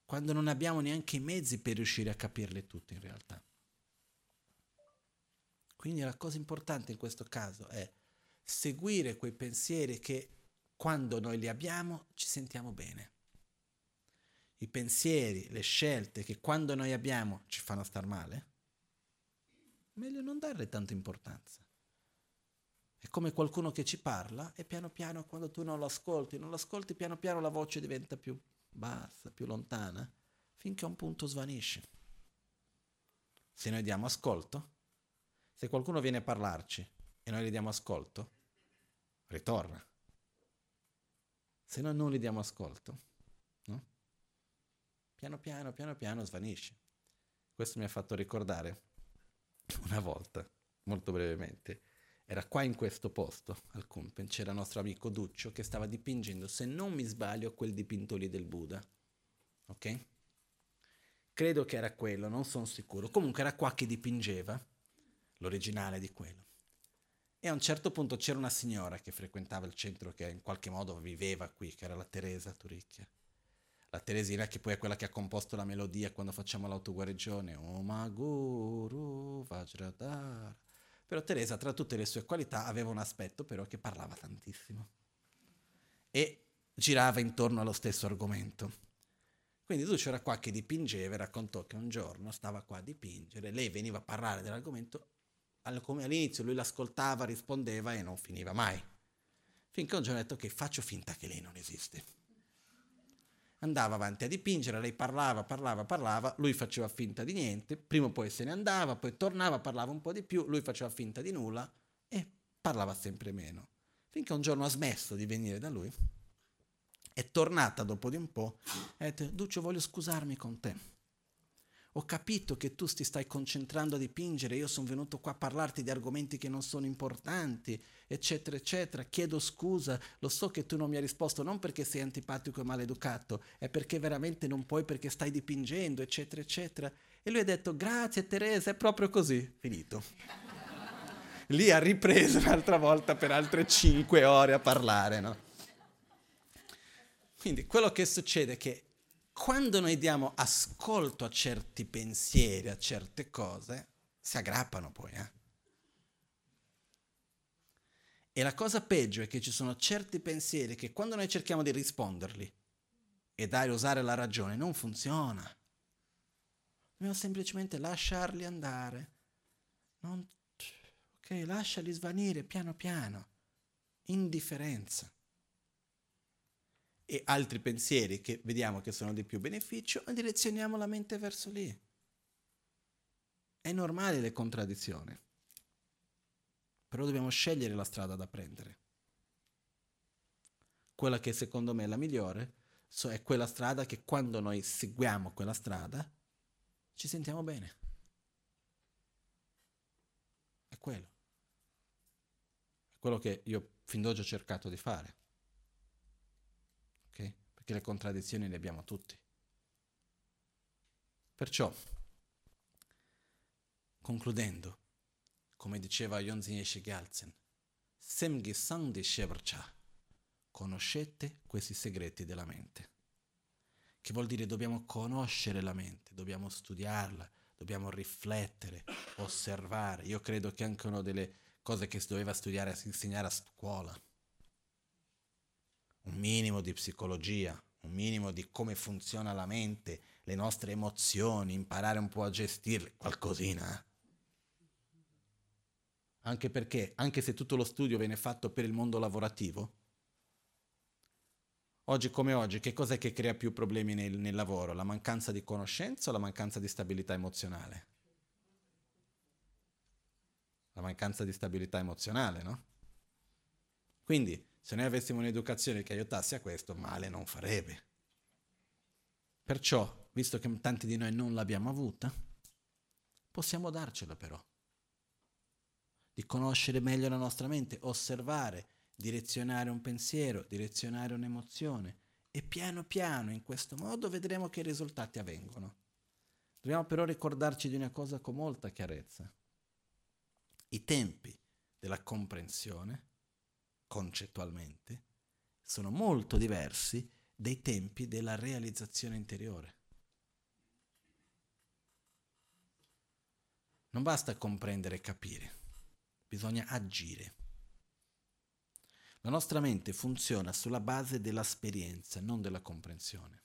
quando non abbiamo neanche i mezzi per riuscire a capirle tutte in realtà. Quindi la cosa importante in questo caso è seguire quei pensieri che quando noi li abbiamo ci sentiamo bene. I pensieri, le scelte che quando noi abbiamo ci fanno star male, meglio non darle tanta importanza. È come qualcuno che ci parla e piano piano quando tu non lo ascolti, non lo ascolti, piano piano la voce diventa più bassa, più lontana, finché a un punto svanisce. Se noi diamo ascolto, se qualcuno viene a parlarci e noi gli diamo ascolto, ritorna. Se noi non gli diamo ascolto, no? piano piano, piano piano svanisce. Questo mi ha fatto ricordare una volta, molto brevemente, era qua in questo posto, al Kumpen, c'era il nostro amico Duccio che stava dipingendo, se non mi sbaglio, quel dipinto lì del Buddha. Ok? Credo che era quello, non sono sicuro. Comunque era qua che dipingeva l'originale di quello. E a un certo punto c'era una signora che frequentava il centro, che in qualche modo viveva qui, che era la Teresa Turicchia. La Teresina che poi è quella che ha composto la melodia quando facciamo l'autoguarigione. Oma Guru Vajradhara. Però Teresa, tra tutte le sue qualità, aveva un aspetto però che parlava tantissimo. E girava intorno allo stesso argomento. Quindi Duccio era qua che dipingeva e raccontò che un giorno stava qua a dipingere, lei veniva a parlare dell'argomento all'inizio lui l'ascoltava, rispondeva e non finiva mai. Finché un giorno ha detto che faccio finta che lei non esiste. Andava avanti a dipingere, lei parlava, parlava, parlava, lui faceva finta di niente, prima o poi se ne andava, poi tornava, parlava un po' di più, lui faceva finta di nulla e parlava sempre meno. Finché un giorno ha smesso di venire da lui, è tornata dopo di un po' e ha detto, Duccio voglio scusarmi con te ho capito che tu ti stai concentrando a dipingere, io sono venuto qua a parlarti di argomenti che non sono importanti, eccetera, eccetera. Chiedo scusa, lo so che tu non mi hai risposto non perché sei antipatico e maleducato, è perché veramente non puoi perché stai dipingendo, eccetera, eccetera. E lui ha detto, grazie Teresa, è proprio così, finito. Lì ha ripreso un'altra volta per altre cinque ore a parlare, no? Quindi quello che succede è che quando noi diamo ascolto a certi pensieri, a certe cose, si aggrappano poi. Eh? E la cosa peggio è che ci sono certi pensieri che quando noi cerchiamo di risponderli e dare, usare la ragione, non funziona. Dobbiamo semplicemente lasciarli andare. Non, ok, lasciali svanire piano piano. Indifferenza e altri pensieri che vediamo che sono di più beneficio, direzioniamo la mente verso lì. È normale le contraddizioni, però dobbiamo scegliere la strada da prendere. Quella che secondo me è la migliore è quella strada che quando noi seguiamo quella strada ci sentiamo bene. È quello. È quello che io fin d'oggi ho cercato di fare. Perché le contraddizioni le abbiamo tutti. Perciò, concludendo, come diceva Yonzin Yeshe Gyaltsen, Semgi Sangdi Shebrcha, conoscete questi segreti della mente. Che vuol dire dobbiamo conoscere la mente, dobbiamo studiarla, dobbiamo riflettere, osservare. Io credo che anche una delle cose che si doveva studiare insegnare a scuola, un minimo di psicologia, un minimo di come funziona la mente, le nostre emozioni, imparare un po' a gestirle, qualcosina. Eh? Anche perché, anche se tutto lo studio viene fatto per il mondo lavorativo, oggi come oggi, che cos'è che crea più problemi nel, nel lavoro? La mancanza di conoscenza o la mancanza di stabilità emozionale? La mancanza di stabilità emozionale, no? Quindi, se noi avessimo un'educazione che aiutasse a questo, male non farebbe. Perciò, visto che tanti di noi non l'abbiamo avuta, possiamo darcela però di conoscere meglio la nostra mente, osservare, direzionare un pensiero, direzionare un'emozione e piano piano in questo modo vedremo che risultati avvengono. Dobbiamo però ricordarci di una cosa con molta chiarezza. I tempi della comprensione, concettualmente, sono molto diversi dai tempi della realizzazione interiore. Non basta comprendere e capire bisogna agire. La nostra mente funziona sulla base dell'esperienza, non della comprensione.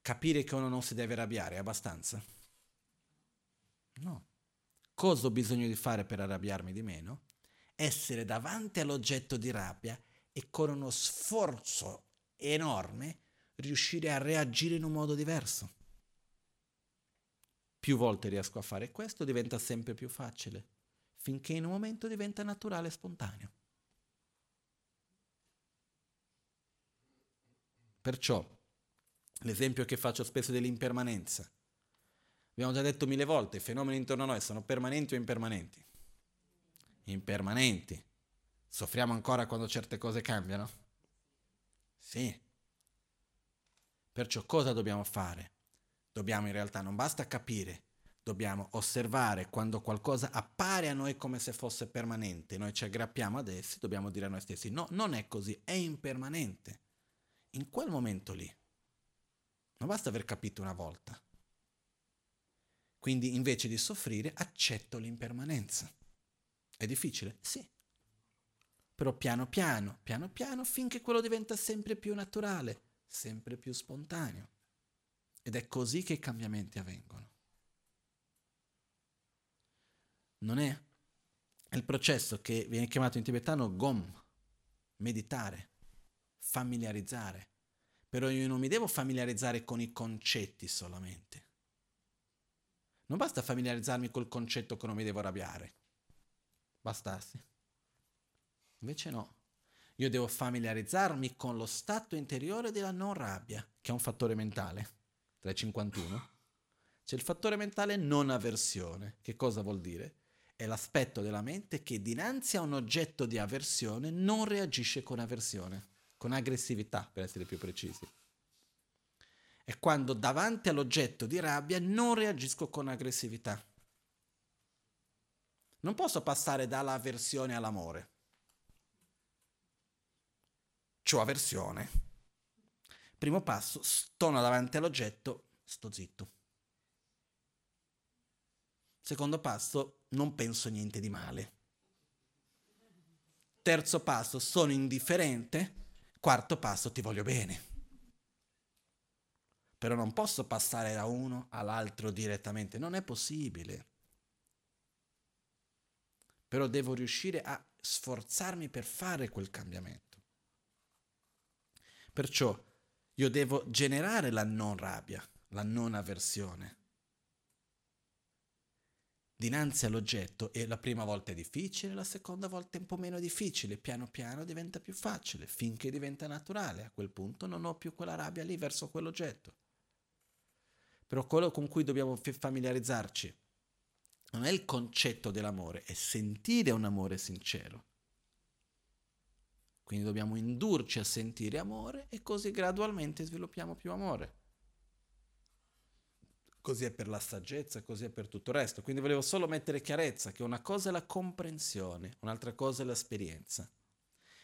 Capire che uno non si deve arrabbiare è abbastanza? No. Cosa ho bisogno di fare per arrabbiarmi di meno? Essere davanti all'oggetto di rabbia e con uno sforzo enorme riuscire a reagire in un modo diverso più volte riesco a fare questo, diventa sempre più facile, finché in un momento diventa naturale e spontaneo. Perciò, l'esempio che faccio spesso dell'impermanenza. Abbiamo già detto mille volte, i fenomeni intorno a noi sono permanenti o impermanenti? Impermanenti. Soffriamo ancora quando certe cose cambiano? Sì. Perciò cosa dobbiamo fare? Dobbiamo in realtà non basta capire, dobbiamo osservare quando qualcosa appare a noi come se fosse permanente, noi ci aggrappiamo ad essi, dobbiamo dire a noi stessi no, non è così, è impermanente. In quel momento lì. Non basta aver capito una volta. Quindi invece di soffrire accetto l'impermanenza. È difficile? Sì. Però piano piano, piano piano, finché quello diventa sempre più naturale, sempre più spontaneo. Ed è così che i cambiamenti avvengono. Non è, è il processo che viene chiamato in tibetano gom, meditare, familiarizzare. Però io non mi devo familiarizzare con i concetti solamente. Non basta familiarizzarmi col concetto che non mi devo arrabbiare. Bastasse. Invece no. Io devo familiarizzarmi con lo stato interiore della non rabbia, che è un fattore mentale. 351, c'è il fattore mentale non avversione. Che cosa vuol dire? È l'aspetto della mente che dinanzi a un oggetto di avversione non reagisce con avversione, con aggressività per essere più precisi. È quando davanti all'oggetto di rabbia non reagisco con aggressività. Non posso passare dall'avversione all'amore. C'ho avversione, Primo passo, stono davanti all'oggetto, sto zitto. Secondo passo, non penso niente di male. Terzo passo, sono indifferente. Quarto passo, ti voglio bene. Però non posso passare da uno all'altro direttamente, non è possibile. Però devo riuscire a sforzarmi per fare quel cambiamento. Perciò io devo generare la non rabbia, la non avversione. Dinanzi all'oggetto e la prima volta è difficile, la seconda volta è un po' meno difficile, piano piano diventa più facile, finché diventa naturale. A quel punto non ho più quella rabbia lì verso quell'oggetto. Però quello con cui dobbiamo familiarizzarci non è il concetto dell'amore, è sentire un amore sincero. Quindi dobbiamo indurci a sentire amore e così gradualmente sviluppiamo più amore. Così è per la saggezza, così è per tutto il resto. Quindi volevo solo mettere chiarezza che una cosa è la comprensione, un'altra cosa è l'esperienza.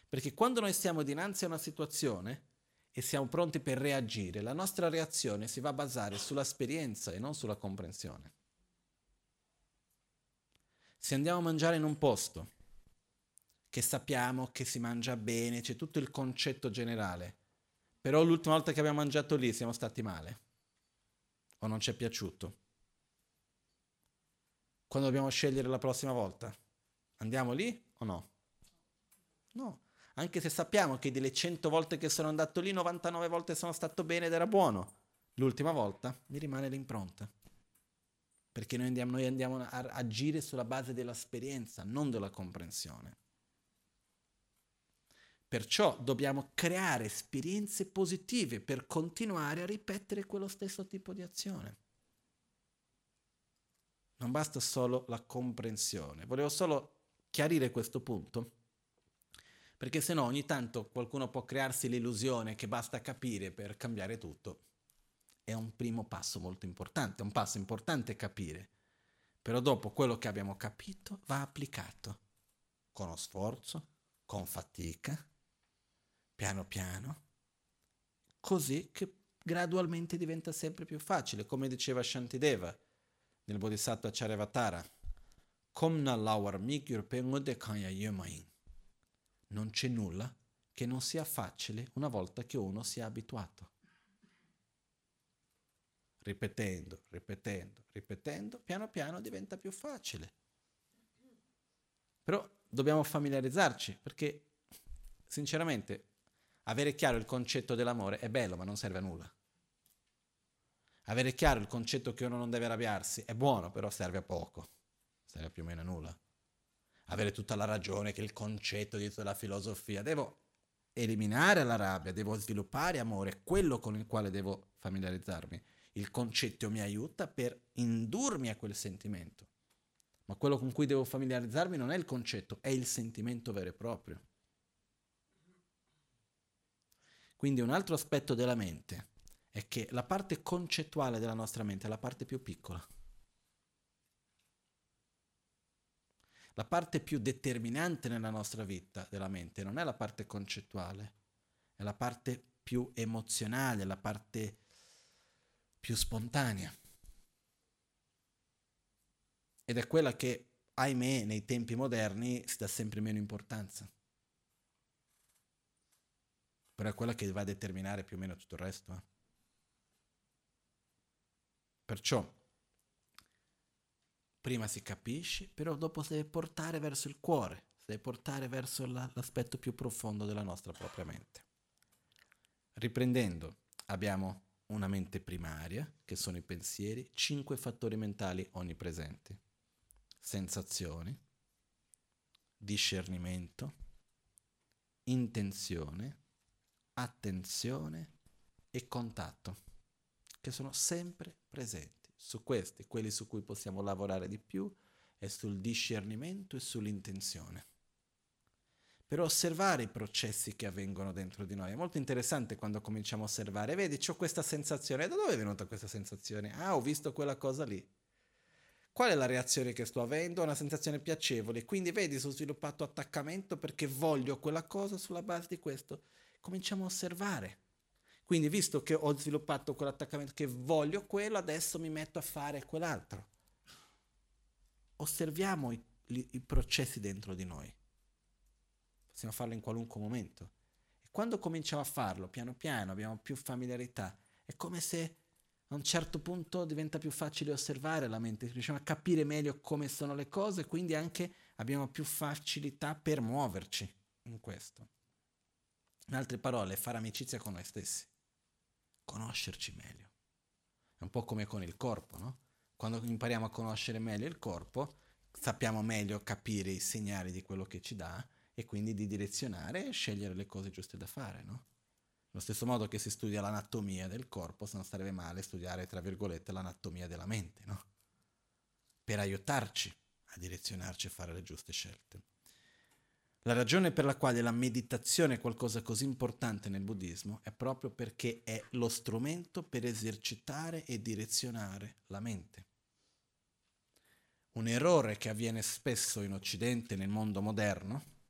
Perché quando noi siamo dinanzi a una situazione e siamo pronti per reagire, la nostra reazione si va a basare sull'esperienza e non sulla comprensione. Se andiamo a mangiare in un posto che sappiamo che si mangia bene, c'è tutto il concetto generale. Però l'ultima volta che abbiamo mangiato lì siamo stati male. O non ci è piaciuto. Quando dobbiamo scegliere la prossima volta? Andiamo lì o no? No. Anche se sappiamo che delle 100 volte che sono andato lì, 99 volte sono stato bene ed era buono. L'ultima volta mi rimane l'impronta. Perché noi andiamo, noi andiamo a agire sulla base dell'esperienza, non della comprensione. Perciò dobbiamo creare esperienze positive per continuare a ripetere quello stesso tipo di azione. Non basta solo la comprensione. Volevo solo chiarire questo punto, perché se no ogni tanto qualcuno può crearsi l'illusione che basta capire per cambiare tutto. È un primo passo molto importante, è un passo importante capire, però dopo quello che abbiamo capito va applicato con sforzo, con fatica, piano piano, così che gradualmente diventa sempre più facile, come diceva Shantideva nel Bodhisattva Charyavatara. Non c'è nulla che non sia facile una volta che uno sia abituato. Ripetendo, ripetendo, ripetendo, piano piano diventa più facile. Però dobbiamo familiarizzarci perché sinceramente avere chiaro il concetto dell'amore è bello, ma non serve a nulla. Avere chiaro il concetto che uno non deve arrabbiarsi è buono, però serve a poco, serve più o meno a nulla. Avere tutta la ragione che il concetto dietro la filosofia, devo eliminare la rabbia, devo sviluppare amore, quello con il quale devo familiarizzarmi. Il concetto mi aiuta per indurmi a quel sentimento, ma quello con cui devo familiarizzarmi non è il concetto, è il sentimento vero e proprio. Quindi un altro aspetto della mente è che la parte concettuale della nostra mente è la parte più piccola. La parte più determinante nella nostra vita della mente non è la parte concettuale, è la parte più emozionale, la parte più spontanea. Ed è quella che, ahimè, nei tempi moderni si dà sempre meno importanza però è quella che va a determinare più o meno tutto il resto. Eh. Perciò, prima si capisce, però dopo si deve portare verso il cuore, si deve portare verso la, l'aspetto più profondo della nostra propria mente. Riprendendo, abbiamo una mente primaria, che sono i pensieri, cinque fattori mentali onnipresenti, sensazioni, discernimento, intenzione, attenzione e contatto, che sono sempre presenti. Su questi, quelli su cui possiamo lavorare di più, è sul discernimento e sull'intenzione. Per osservare i processi che avvengono dentro di noi. È molto interessante quando cominciamo a osservare. Vedi, ho questa sensazione. Da dove è venuta questa sensazione? Ah, ho visto quella cosa lì. Qual è la reazione che sto avendo? Una sensazione piacevole. Quindi vedi, sono sviluppato attaccamento perché voglio quella cosa sulla base di questo cominciamo a osservare. Quindi, visto che ho sviluppato quell'attaccamento che voglio quello, adesso mi metto a fare quell'altro. Osserviamo i, i, processi dentro di noi. Possiamo farlo in qualunque momento. E quando cominciamo a farlo, piano piano, abbiamo più familiarità, è come se a un certo punto diventa più facile osservare la mente, riusciamo a capire meglio come sono le cose, quindi anche abbiamo più facilità per muoverci in questo. In altre parole, fare amicizia con noi stessi, conoscerci meglio. È un po' come con il corpo, no? Quando impariamo a conoscere meglio il corpo, sappiamo meglio capire i segnali di quello che ci dà e quindi di direzionare e scegliere le cose giuste da fare, no? Allo stesso modo che si studia l'anatomia del corpo, se non sarebbe male studiare, tra virgolette, l'anatomia della mente, no? per aiutarci a direzionarci a fare le giuste scelte. La ragione per la quale la meditazione è qualcosa così importante nel buddismo è proprio perché è lo strumento per esercitare e direzionare la mente. Un errore che avviene spesso in Occidente, nel mondo moderno,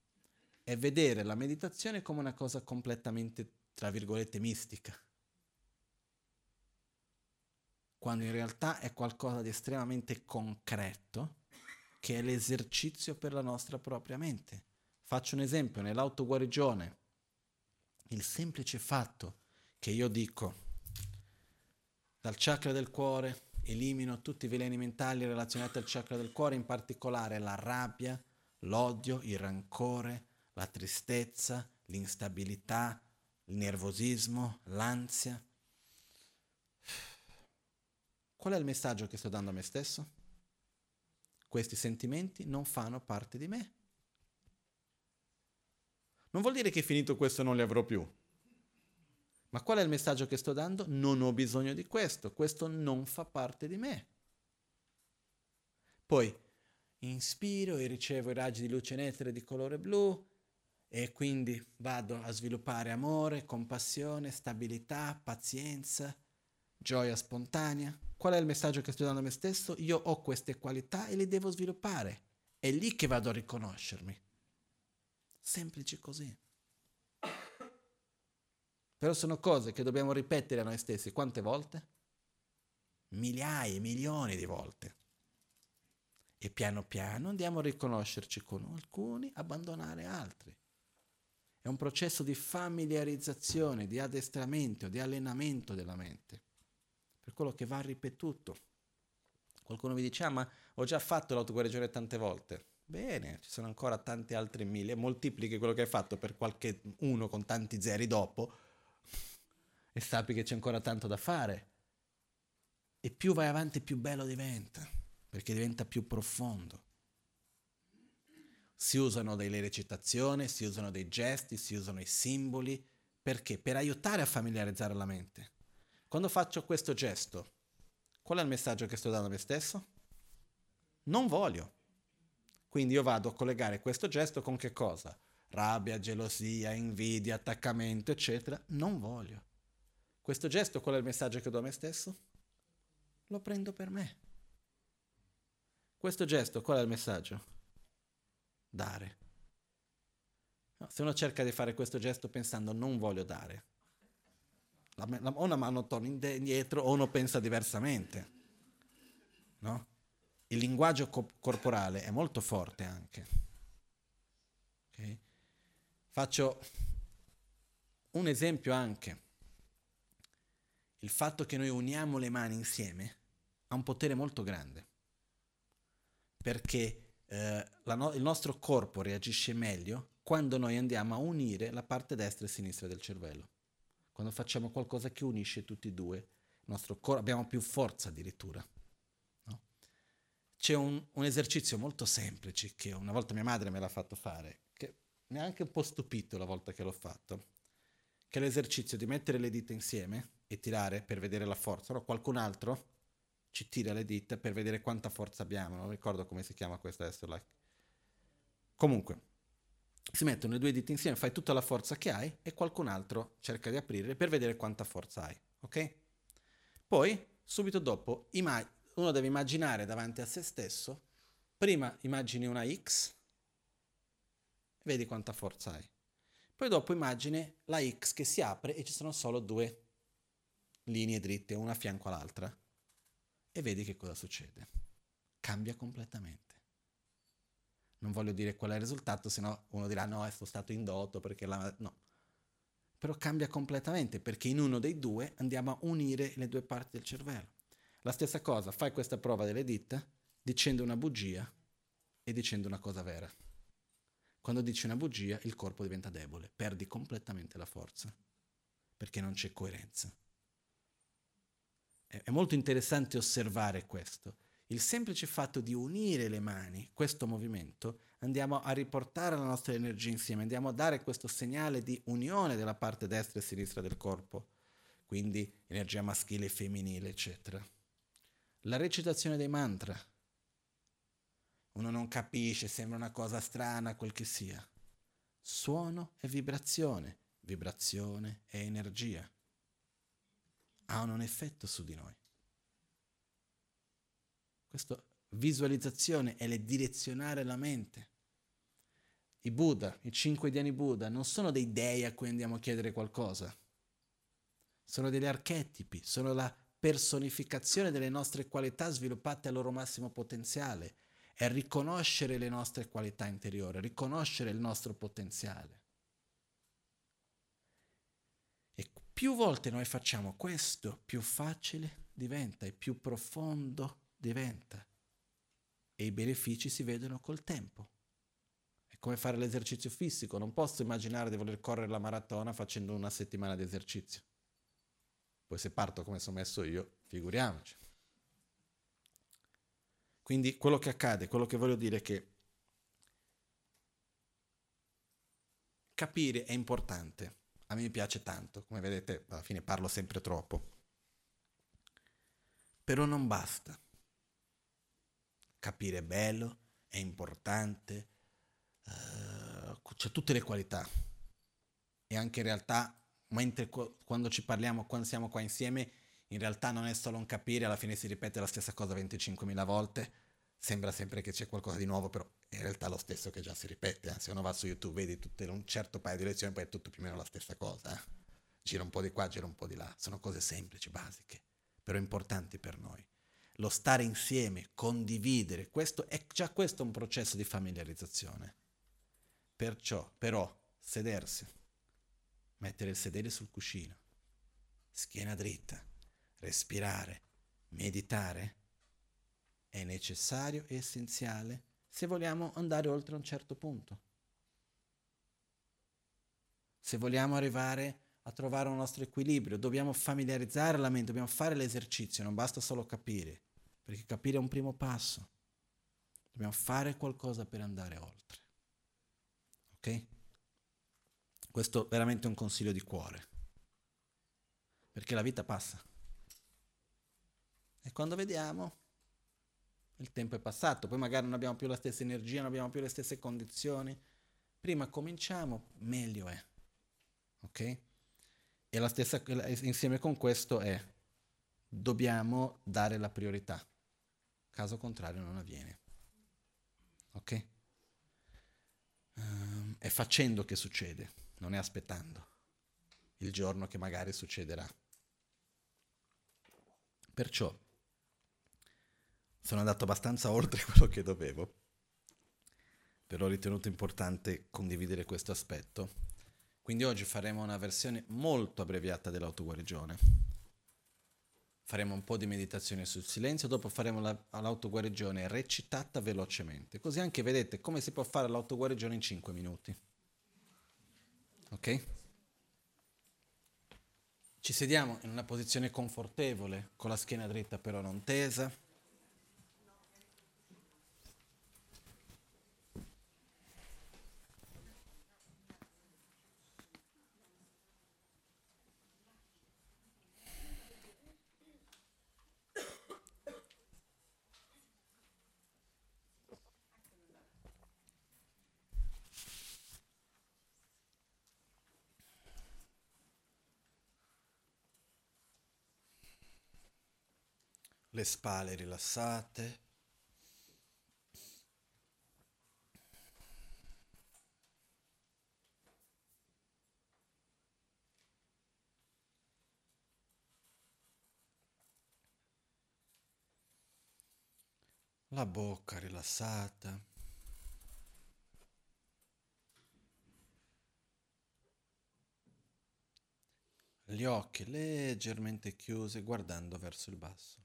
è vedere la meditazione come una cosa completamente, tra virgolette, mistica, quando in realtà è qualcosa di estremamente concreto, che è l'esercizio per la nostra propria mente. Faccio un esempio, nell'autoguarigione, il semplice fatto che io dico dal chakra del cuore elimino tutti i veleni mentali relazionati al chakra del cuore, in particolare la rabbia, l'odio, il rancore, la tristezza, l'instabilità, il nervosismo, l'ansia. Qual è il messaggio che sto dando a me stesso? Questi sentimenti non fanno parte di me. Non vuol dire che finito questo non li avrò più. Ma qual è il messaggio che sto dando? Non ho bisogno di questo, questo non fa parte di me. Poi inspiro e ricevo i raggi di luce nettere di colore blu e quindi vado a sviluppare amore, compassione, stabilità, pazienza, gioia spontanea. Qual è il messaggio che sto dando a me stesso? Io ho queste qualità e le devo sviluppare. È lì che vado a riconoscermi. Semplici così. Però sono cose che dobbiamo ripetere a noi stessi quante volte? Migliaia, milioni di volte. E piano piano andiamo a riconoscerci con alcuni, abbandonare altri. È un processo di familiarizzazione, di addestramento, di allenamento della mente. Per quello che va ripetuto. Qualcuno mi dice, ah ma ho già fatto l'autoguarigione tante volte. Bene, ci sono ancora tanti altri mille, moltiplichi quello che hai fatto per qualche uno con tanti zeri dopo e sappi che c'è ancora tanto da fare. E più vai avanti più bello diventa, perché diventa più profondo. Si usano delle recitazioni, si usano dei gesti, si usano i simboli, perché? Per aiutare a familiarizzare la mente. Quando faccio questo gesto, qual è il messaggio che sto dando a me stesso? Non voglio. Quindi io vado a collegare questo gesto con che cosa? Rabbia, gelosia, invidia, attaccamento, eccetera. Non voglio. Questo gesto qual è il messaggio che do a me stesso? Lo prendo per me. Questo gesto qual è il messaggio? Dare. No, se uno cerca di fare questo gesto pensando non voglio dare, la, la, o una mano torna indietro o uno pensa diversamente. No? il linguaggio co- corporale è molto forte anche. Okay? Faccio un esempio anche. Il fatto che noi uniamo le mani insieme ha un potere molto grande, perché eh, no- il nostro corpo reagisce meglio quando noi andiamo a unire la parte destra e sinistra del cervello. Quando facciamo qualcosa che unisce tutti e due, il nostro corpo abbiamo più forza addirittura c'è un, un, esercizio molto semplice che una volta mia madre me l'ha fatto fare, che mi ha anche un po' stupito la volta che l'ho fatto, che è l'esercizio di mettere le dita insieme e tirare per vedere la forza. Allora qualcun altro ci tira le dita per vedere quanta forza abbiamo, non ricordo come si chiama questa adesso. Comunque, si mettono le due dita insieme, fai tutta la forza che hai e qualcun altro cerca di aprire per vedere quanta forza hai, ok? Poi, subito dopo, immagini uno deve immaginare davanti a se stesso, prima immagini una X, vedi quanta forza hai. Poi dopo immagini la X che si apre e ci sono solo due linee dritte, una a fianco all'altra. E vedi che cosa succede. Cambia completamente. Non voglio dire qual è il risultato, se no uno dirà no, è stato indotto perché la... No. Però cambia completamente perché in uno dei due andiamo a unire le due parti del cervello. La stessa cosa, fai questa prova delle dita dicendo una bugia e dicendo una cosa vera. Quando dici una bugia il corpo diventa debole, perdi completamente la forza, perché non c'è coerenza. È, molto interessante osservare questo. Il semplice fatto di unire le mani, questo movimento, andiamo a riportare la nostra energia insieme, andiamo a dare questo segnale di unione della parte destra e sinistra del corpo, quindi energia maschile e femminile, eccetera. La recitazione dei mantra uno non capisce, sembra una cosa strana, quel che sia. Suono e vibrazione, vibrazione e energia. Hanno un effetto su di noi. Questa visualizzazione è le direzionare la mente. I Buddha, i cinque diani Buddha, non sono dei dei a cui andiamo a chiedere qualcosa. Sono degli archetipi, sono la personificazione delle nostre qualità sviluppate al loro massimo potenziale. È riconoscere le nostre qualità interiori, riconoscere il nostro potenziale. E più volte noi facciamo questo, più facile diventa e più profondo diventa. E i benefici si vedono col tempo come fare l'esercizio fisico. Non posso immaginare di voler correre la maratona facendo una settimana di esercizio. Poi se parto come sono messo io, figuriamoci. Quindi quello che accade, quello che voglio dire è che capire è importante. A me piace tanto, come vedete alla fine parlo sempre troppo. Però non basta. Capire è bello, è importante, uh, c'è tutte le qualità e anche in realtà mentre quando ci parliamo, quando siamo qua insieme, in realtà non è solo un capire, alla fine si ripete la stessa cosa 25.000 volte, sembra sempre che c'è qualcosa di nuovo, però in realtà è lo stesso che già si ripete, eh. se uno va su YouTube vedi tutte, un certo paio di lezioni, poi è tutto più o meno la stessa cosa, eh. gira un po' di qua, gira un po' di là, sono cose semplici, basiche, però importanti per noi. Lo stare insieme, condividere, questo è già questo un processo di familiarizzazione. Perciò, però, sedersi, mettere il sedere sul cuscino, schiena dritta, respirare, meditare, è necessario e essenziale se vogliamo andare oltre un certo punto. Se vogliamo arrivare a trovare un nostro equilibrio, dobbiamo familiarizzare la mente, dobbiamo fare l'esercizio, non basta solo capire, perché capire è un primo passo. Dobbiamo fare qualcosa per andare oltre. Ok? Questo è veramente un consiglio di cuore. Perché la vita passa. E quando vediamo, il tempo è passato, poi magari non abbiamo più la stessa energia, non abbiamo più le stesse condizioni. Prima cominciamo, meglio è. Ok? E la stessa, insieme con questo è, dobbiamo dare la priorità. Caso contrario non avviene. Ok? Um, è facendo che succede, non è aspettando il giorno che magari succederà. Perciò sono andato abbastanza oltre quello che dovevo, però ho ritenuto importante condividere questo aspetto. Quindi oggi faremo una versione molto abbreviata dell'autoguarigione faremo un po' di meditazione sul silenzio, dopo faremo la, l'autoguarigione recitata velocemente. Così anche vedete come si può fare l'autoguarigione in 5 minuti. Ok? Ci sediamo in una posizione confortevole, con la schiena dritta però non tesa. Le spalle rilassate. La bocca rilassata. Gli occhi leggermente chiusi guardando verso il basso.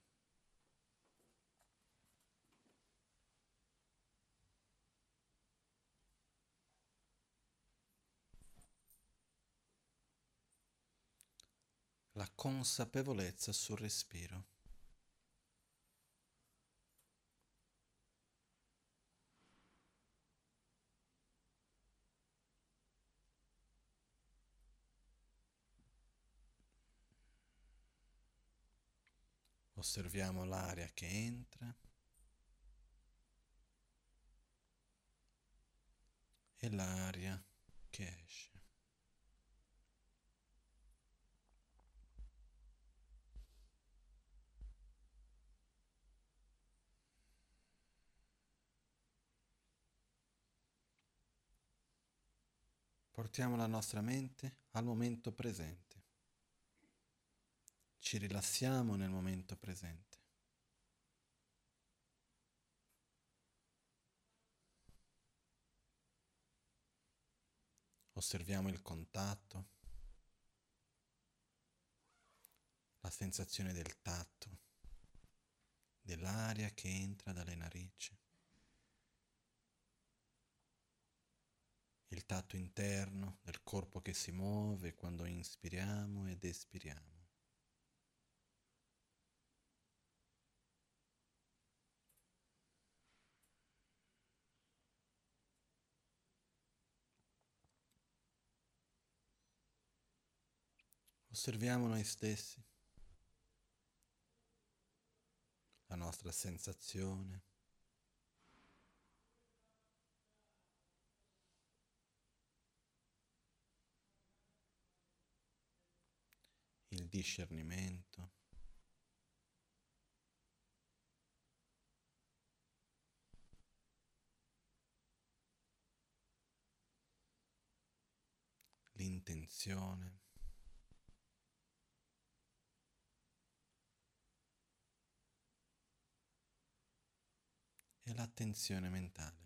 La consapevolezza sul respiro. Osserviamo l'aria che entra e l'aria che esce. Portiamo la nostra mente al momento presente. Ci rilassiamo nel momento presente. Osserviamo il contatto, la sensazione del tatto, dell'aria che entra dalle narici. Il tatto interno del corpo che si muove quando inspiriamo ed espiriamo. Osserviamo noi stessi, la nostra sensazione. Il discernimento. L'intenzione. E l'attenzione mentale.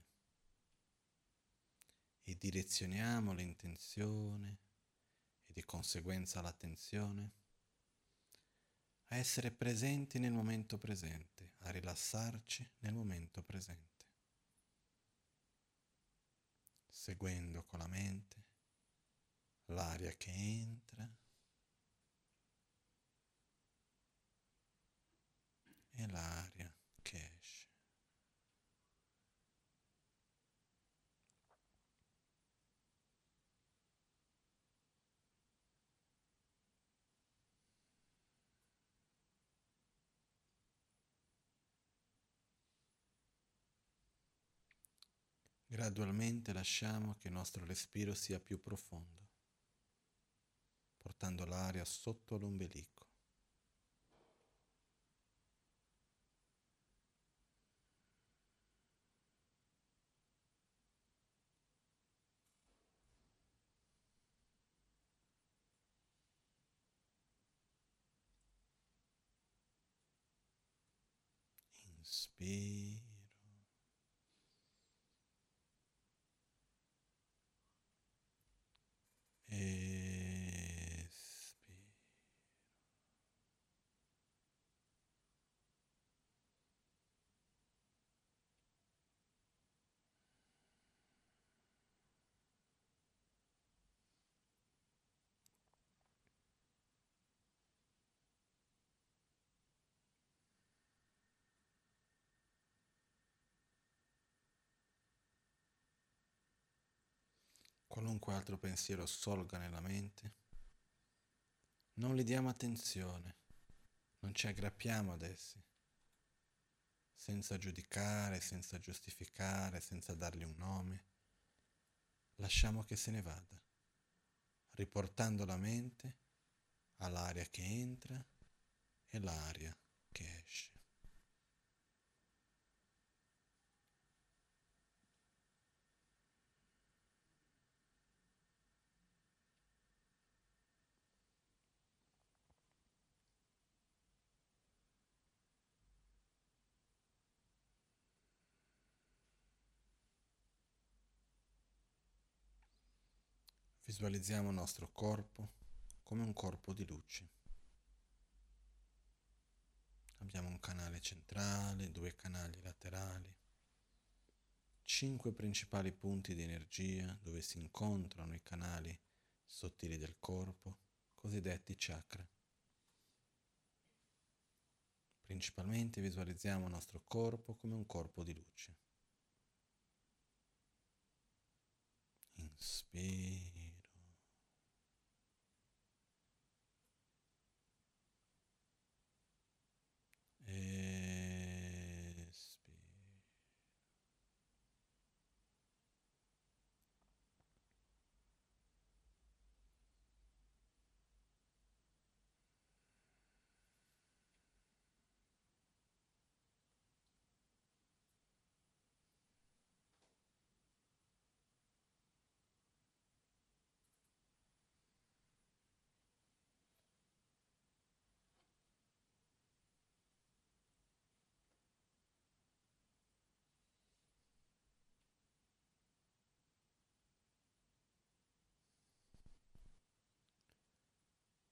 E direzioniamo l'intenzione e di conseguenza l'attenzione a essere presenti nel momento presente, a rilassarci nel momento presente, seguendo con la mente l'aria che entra e l'aria che esce. Gradualmente lasciamo che il nostro respiro sia più profondo, portando l'aria sotto l'ombelico. Inspira. Qualunque altro pensiero assolga nella mente, non gli diamo attenzione, non ci aggrappiamo ad essi, senza giudicare, senza giustificare, senza dargli un nome. Lasciamo che se ne vada, riportando la mente all'aria che entra e l'aria che esce. Visualizziamo il nostro corpo come un corpo di luci. Abbiamo un canale centrale, due canali laterali, cinque principali punti di energia dove si incontrano i canali sottili del corpo, cosiddetti chakra. Principalmente visualizziamo il nostro corpo come un corpo di luce. Inspira. and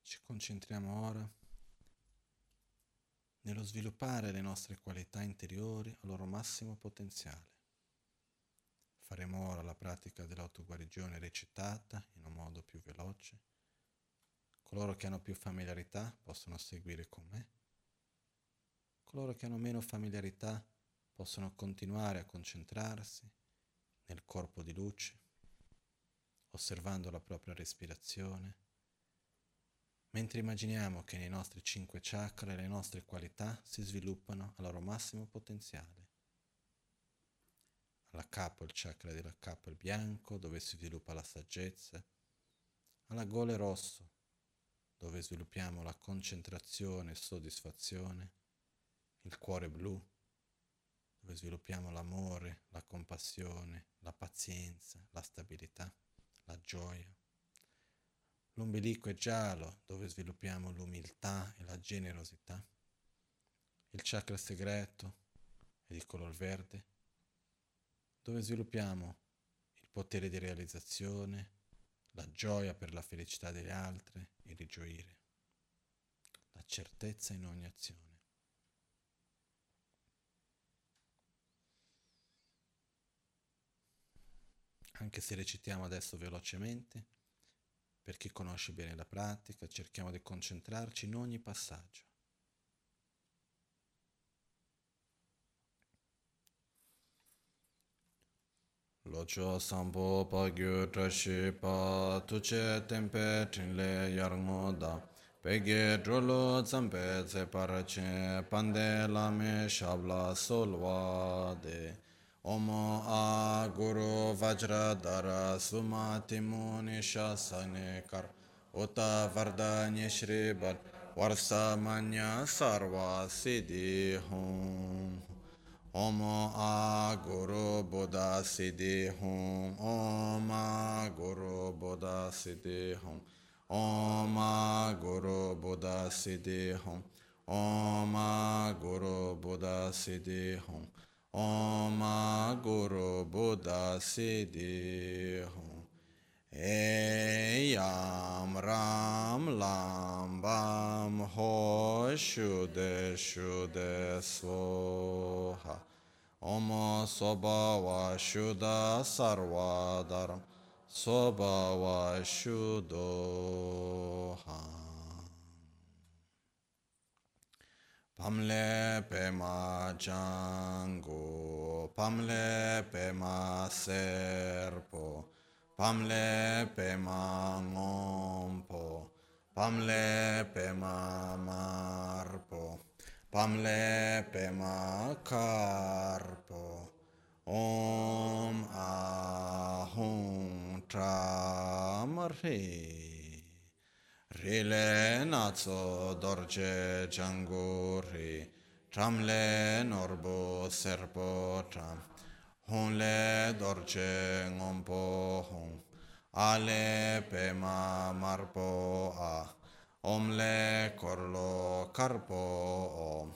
Ci concentriamo ora nello sviluppare le nostre qualità interiori al loro massimo potenziale. Faremo ora la pratica dell'autoguarigione recitata in un modo più veloce. Coloro che hanno più familiarità possono seguire con me. Coloro che hanno meno familiarità possono continuare a concentrarsi nel corpo di luce, osservando la propria respirazione mentre immaginiamo che nei nostri cinque chakra le nostre qualità si sviluppano al loro massimo potenziale. Alla capo il chakra della capo è bianco, dove si sviluppa la saggezza, alla gola rosso, dove sviluppiamo la concentrazione e soddisfazione, il cuore blu, dove sviluppiamo l'amore, la compassione, la pazienza, la stabilità, la gioia. L'ombelico è giallo, dove sviluppiamo l'umiltà e la generosità. Il chakra segreto è di color verde, dove sviluppiamo il potere di realizzazione, la gioia per la felicità degli altri e di gioire, la certezza in ogni azione. Anche se recitiamo adesso velocemente, per chi conosce bene la pratica, cerchiamo di concentrarci in ogni passaggio. Locho sambo pa gyu trashi pa tuche tempe trinle yarngo da pege drolo zampe tse parache pande lame shabla solwa de Om A Guru Vajradhara Sumati Muni Shasane Kar Uta Vardanya Shri Bal Varsa Manya Sarva Siddhi Hum Om A Guru Buddha Siddhi Hum Om A Guru Buddha Siddhi Hum Om A Guru Buddha Siddhi Hum Om A Guru Buddha Siddhi Hum Om Guru Buddha Siddhi Eyam Ram Lam Bam Ho Shude Shude Soha. Om Sobhava Shuddha Sarvadaram Sobhava Shuddha Pamle pema jango, pamle pema serpo, pamle pema ngompo, pamle pema marpo, pamle pema karpo. Om ahum tramarhe. Rile nazo dorje jangu ri, tramle norbo serpo tram, honle dorje ngompo hong, ale pema marpo a, omle korlo karpo om,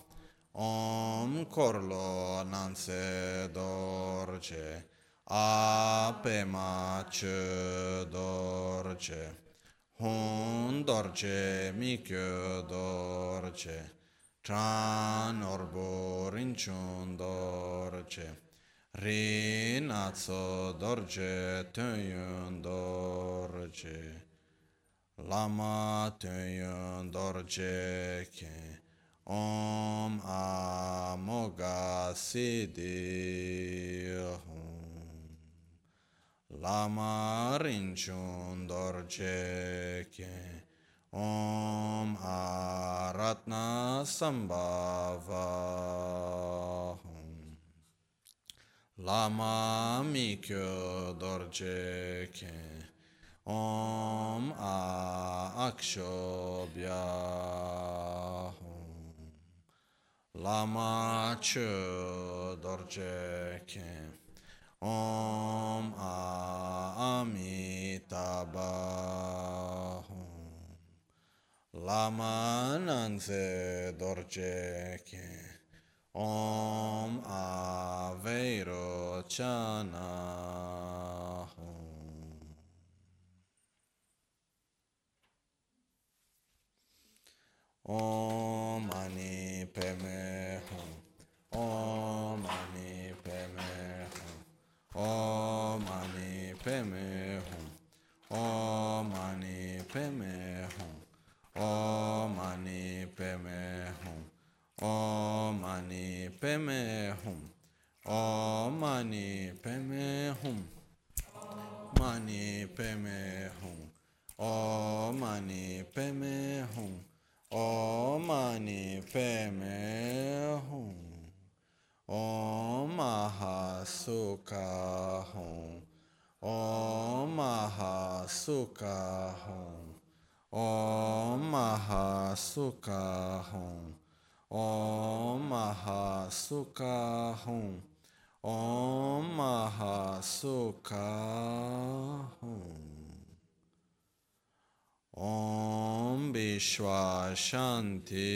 om korlo nanse dorje, a pema che dorje. Hun dorce mikyo dorce, tran orbo rinchun dorce, rinazzo dorce tuyun dorce, lama tuyun dorce che, om amoga siddhi lama rinchun dorje ke om aratna sambhava lama mikyo dorje ke om akshobhya lama ke Om Amitabha Lama Nanse Dorje Om Aveiro Chana Om Mani Padme Hum. Om. Om Mani Padme Hum. Om Mani Padme Hum. Om Mani Padme Hum. Om Mani Padme Hum. Om Mani Padme Hum. Mani Padme Hum. Om Mani Padme Hum. Om Mani Padme Hum. Om Mahasukha Hum. Om Mahasukha Hum. Om Mahasukha Hum. Om Mahasukha Hum. Om Mahasukha Hum. Om Vishwa Shanti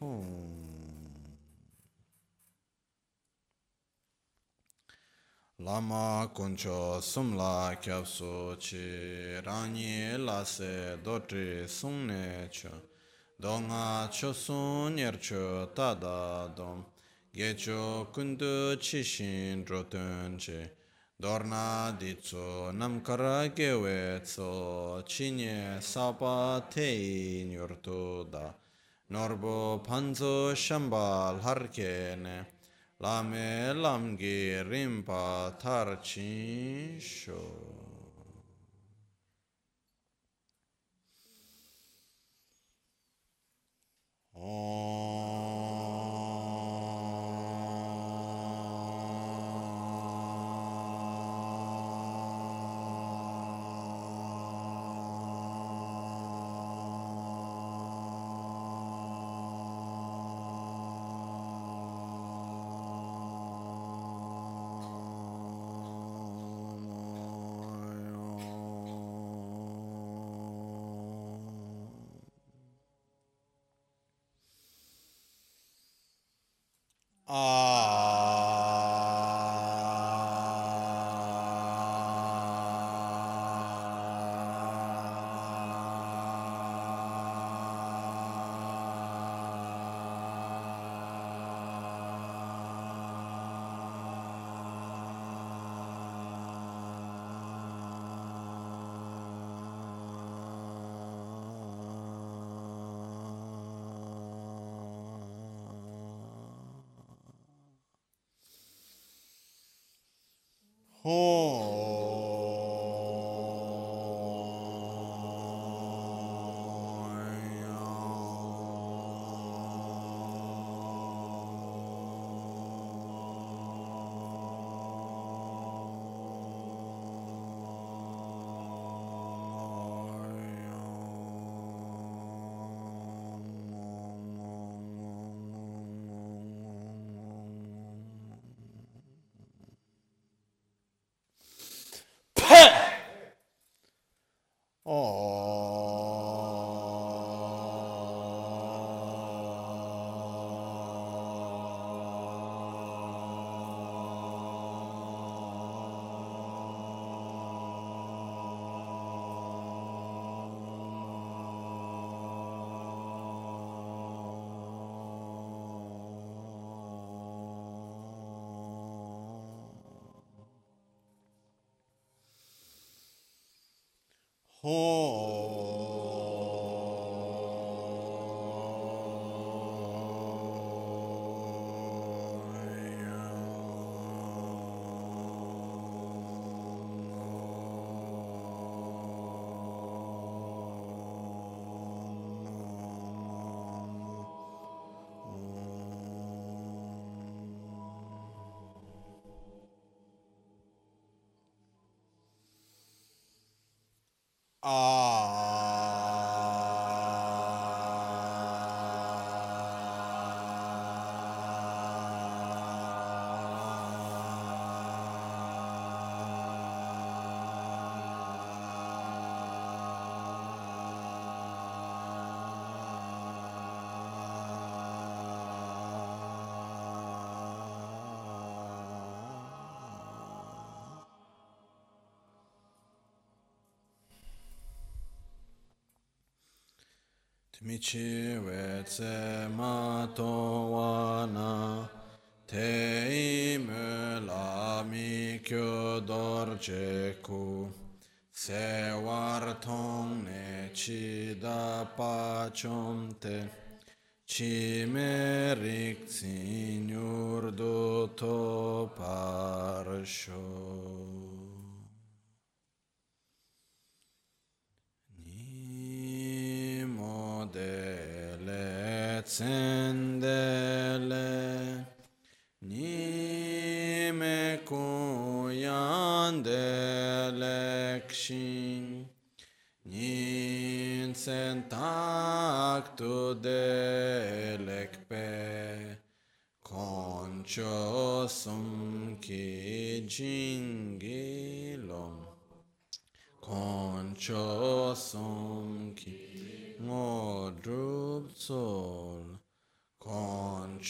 Hum. lama kuncho sumla kyabso chi rangi lase dotri sungne cho donga cho sunyer cho tada dom gecho kundu chi shin drotun chi dorna ditso namkara gewe tso chi nye sapa tein yortu da norbo panzo shambal harkene lame lamge rinpa tar chin sho. Om. Oh. ほう。Uh, Tmichi wetse ma to wana te ime la mi kyo dorje ku se war tong ne chi da pa chom te chi me rik signor do to par sho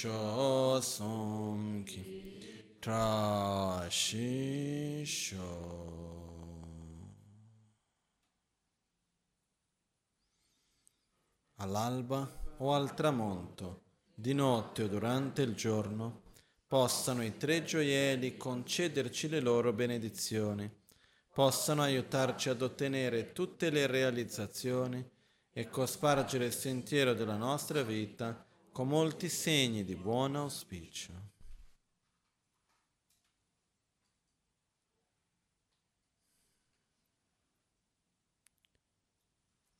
cho som ki tra shi All'alba o al tramonto, di notte o durante il giorno, possano i tre gioielli concederci le loro benedizioni, possano aiutarci ad ottenere tutte le realizzazioni e cospargere il sentiero della nostra vita con molti segni di buon auspicio.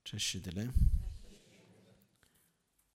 Di lei.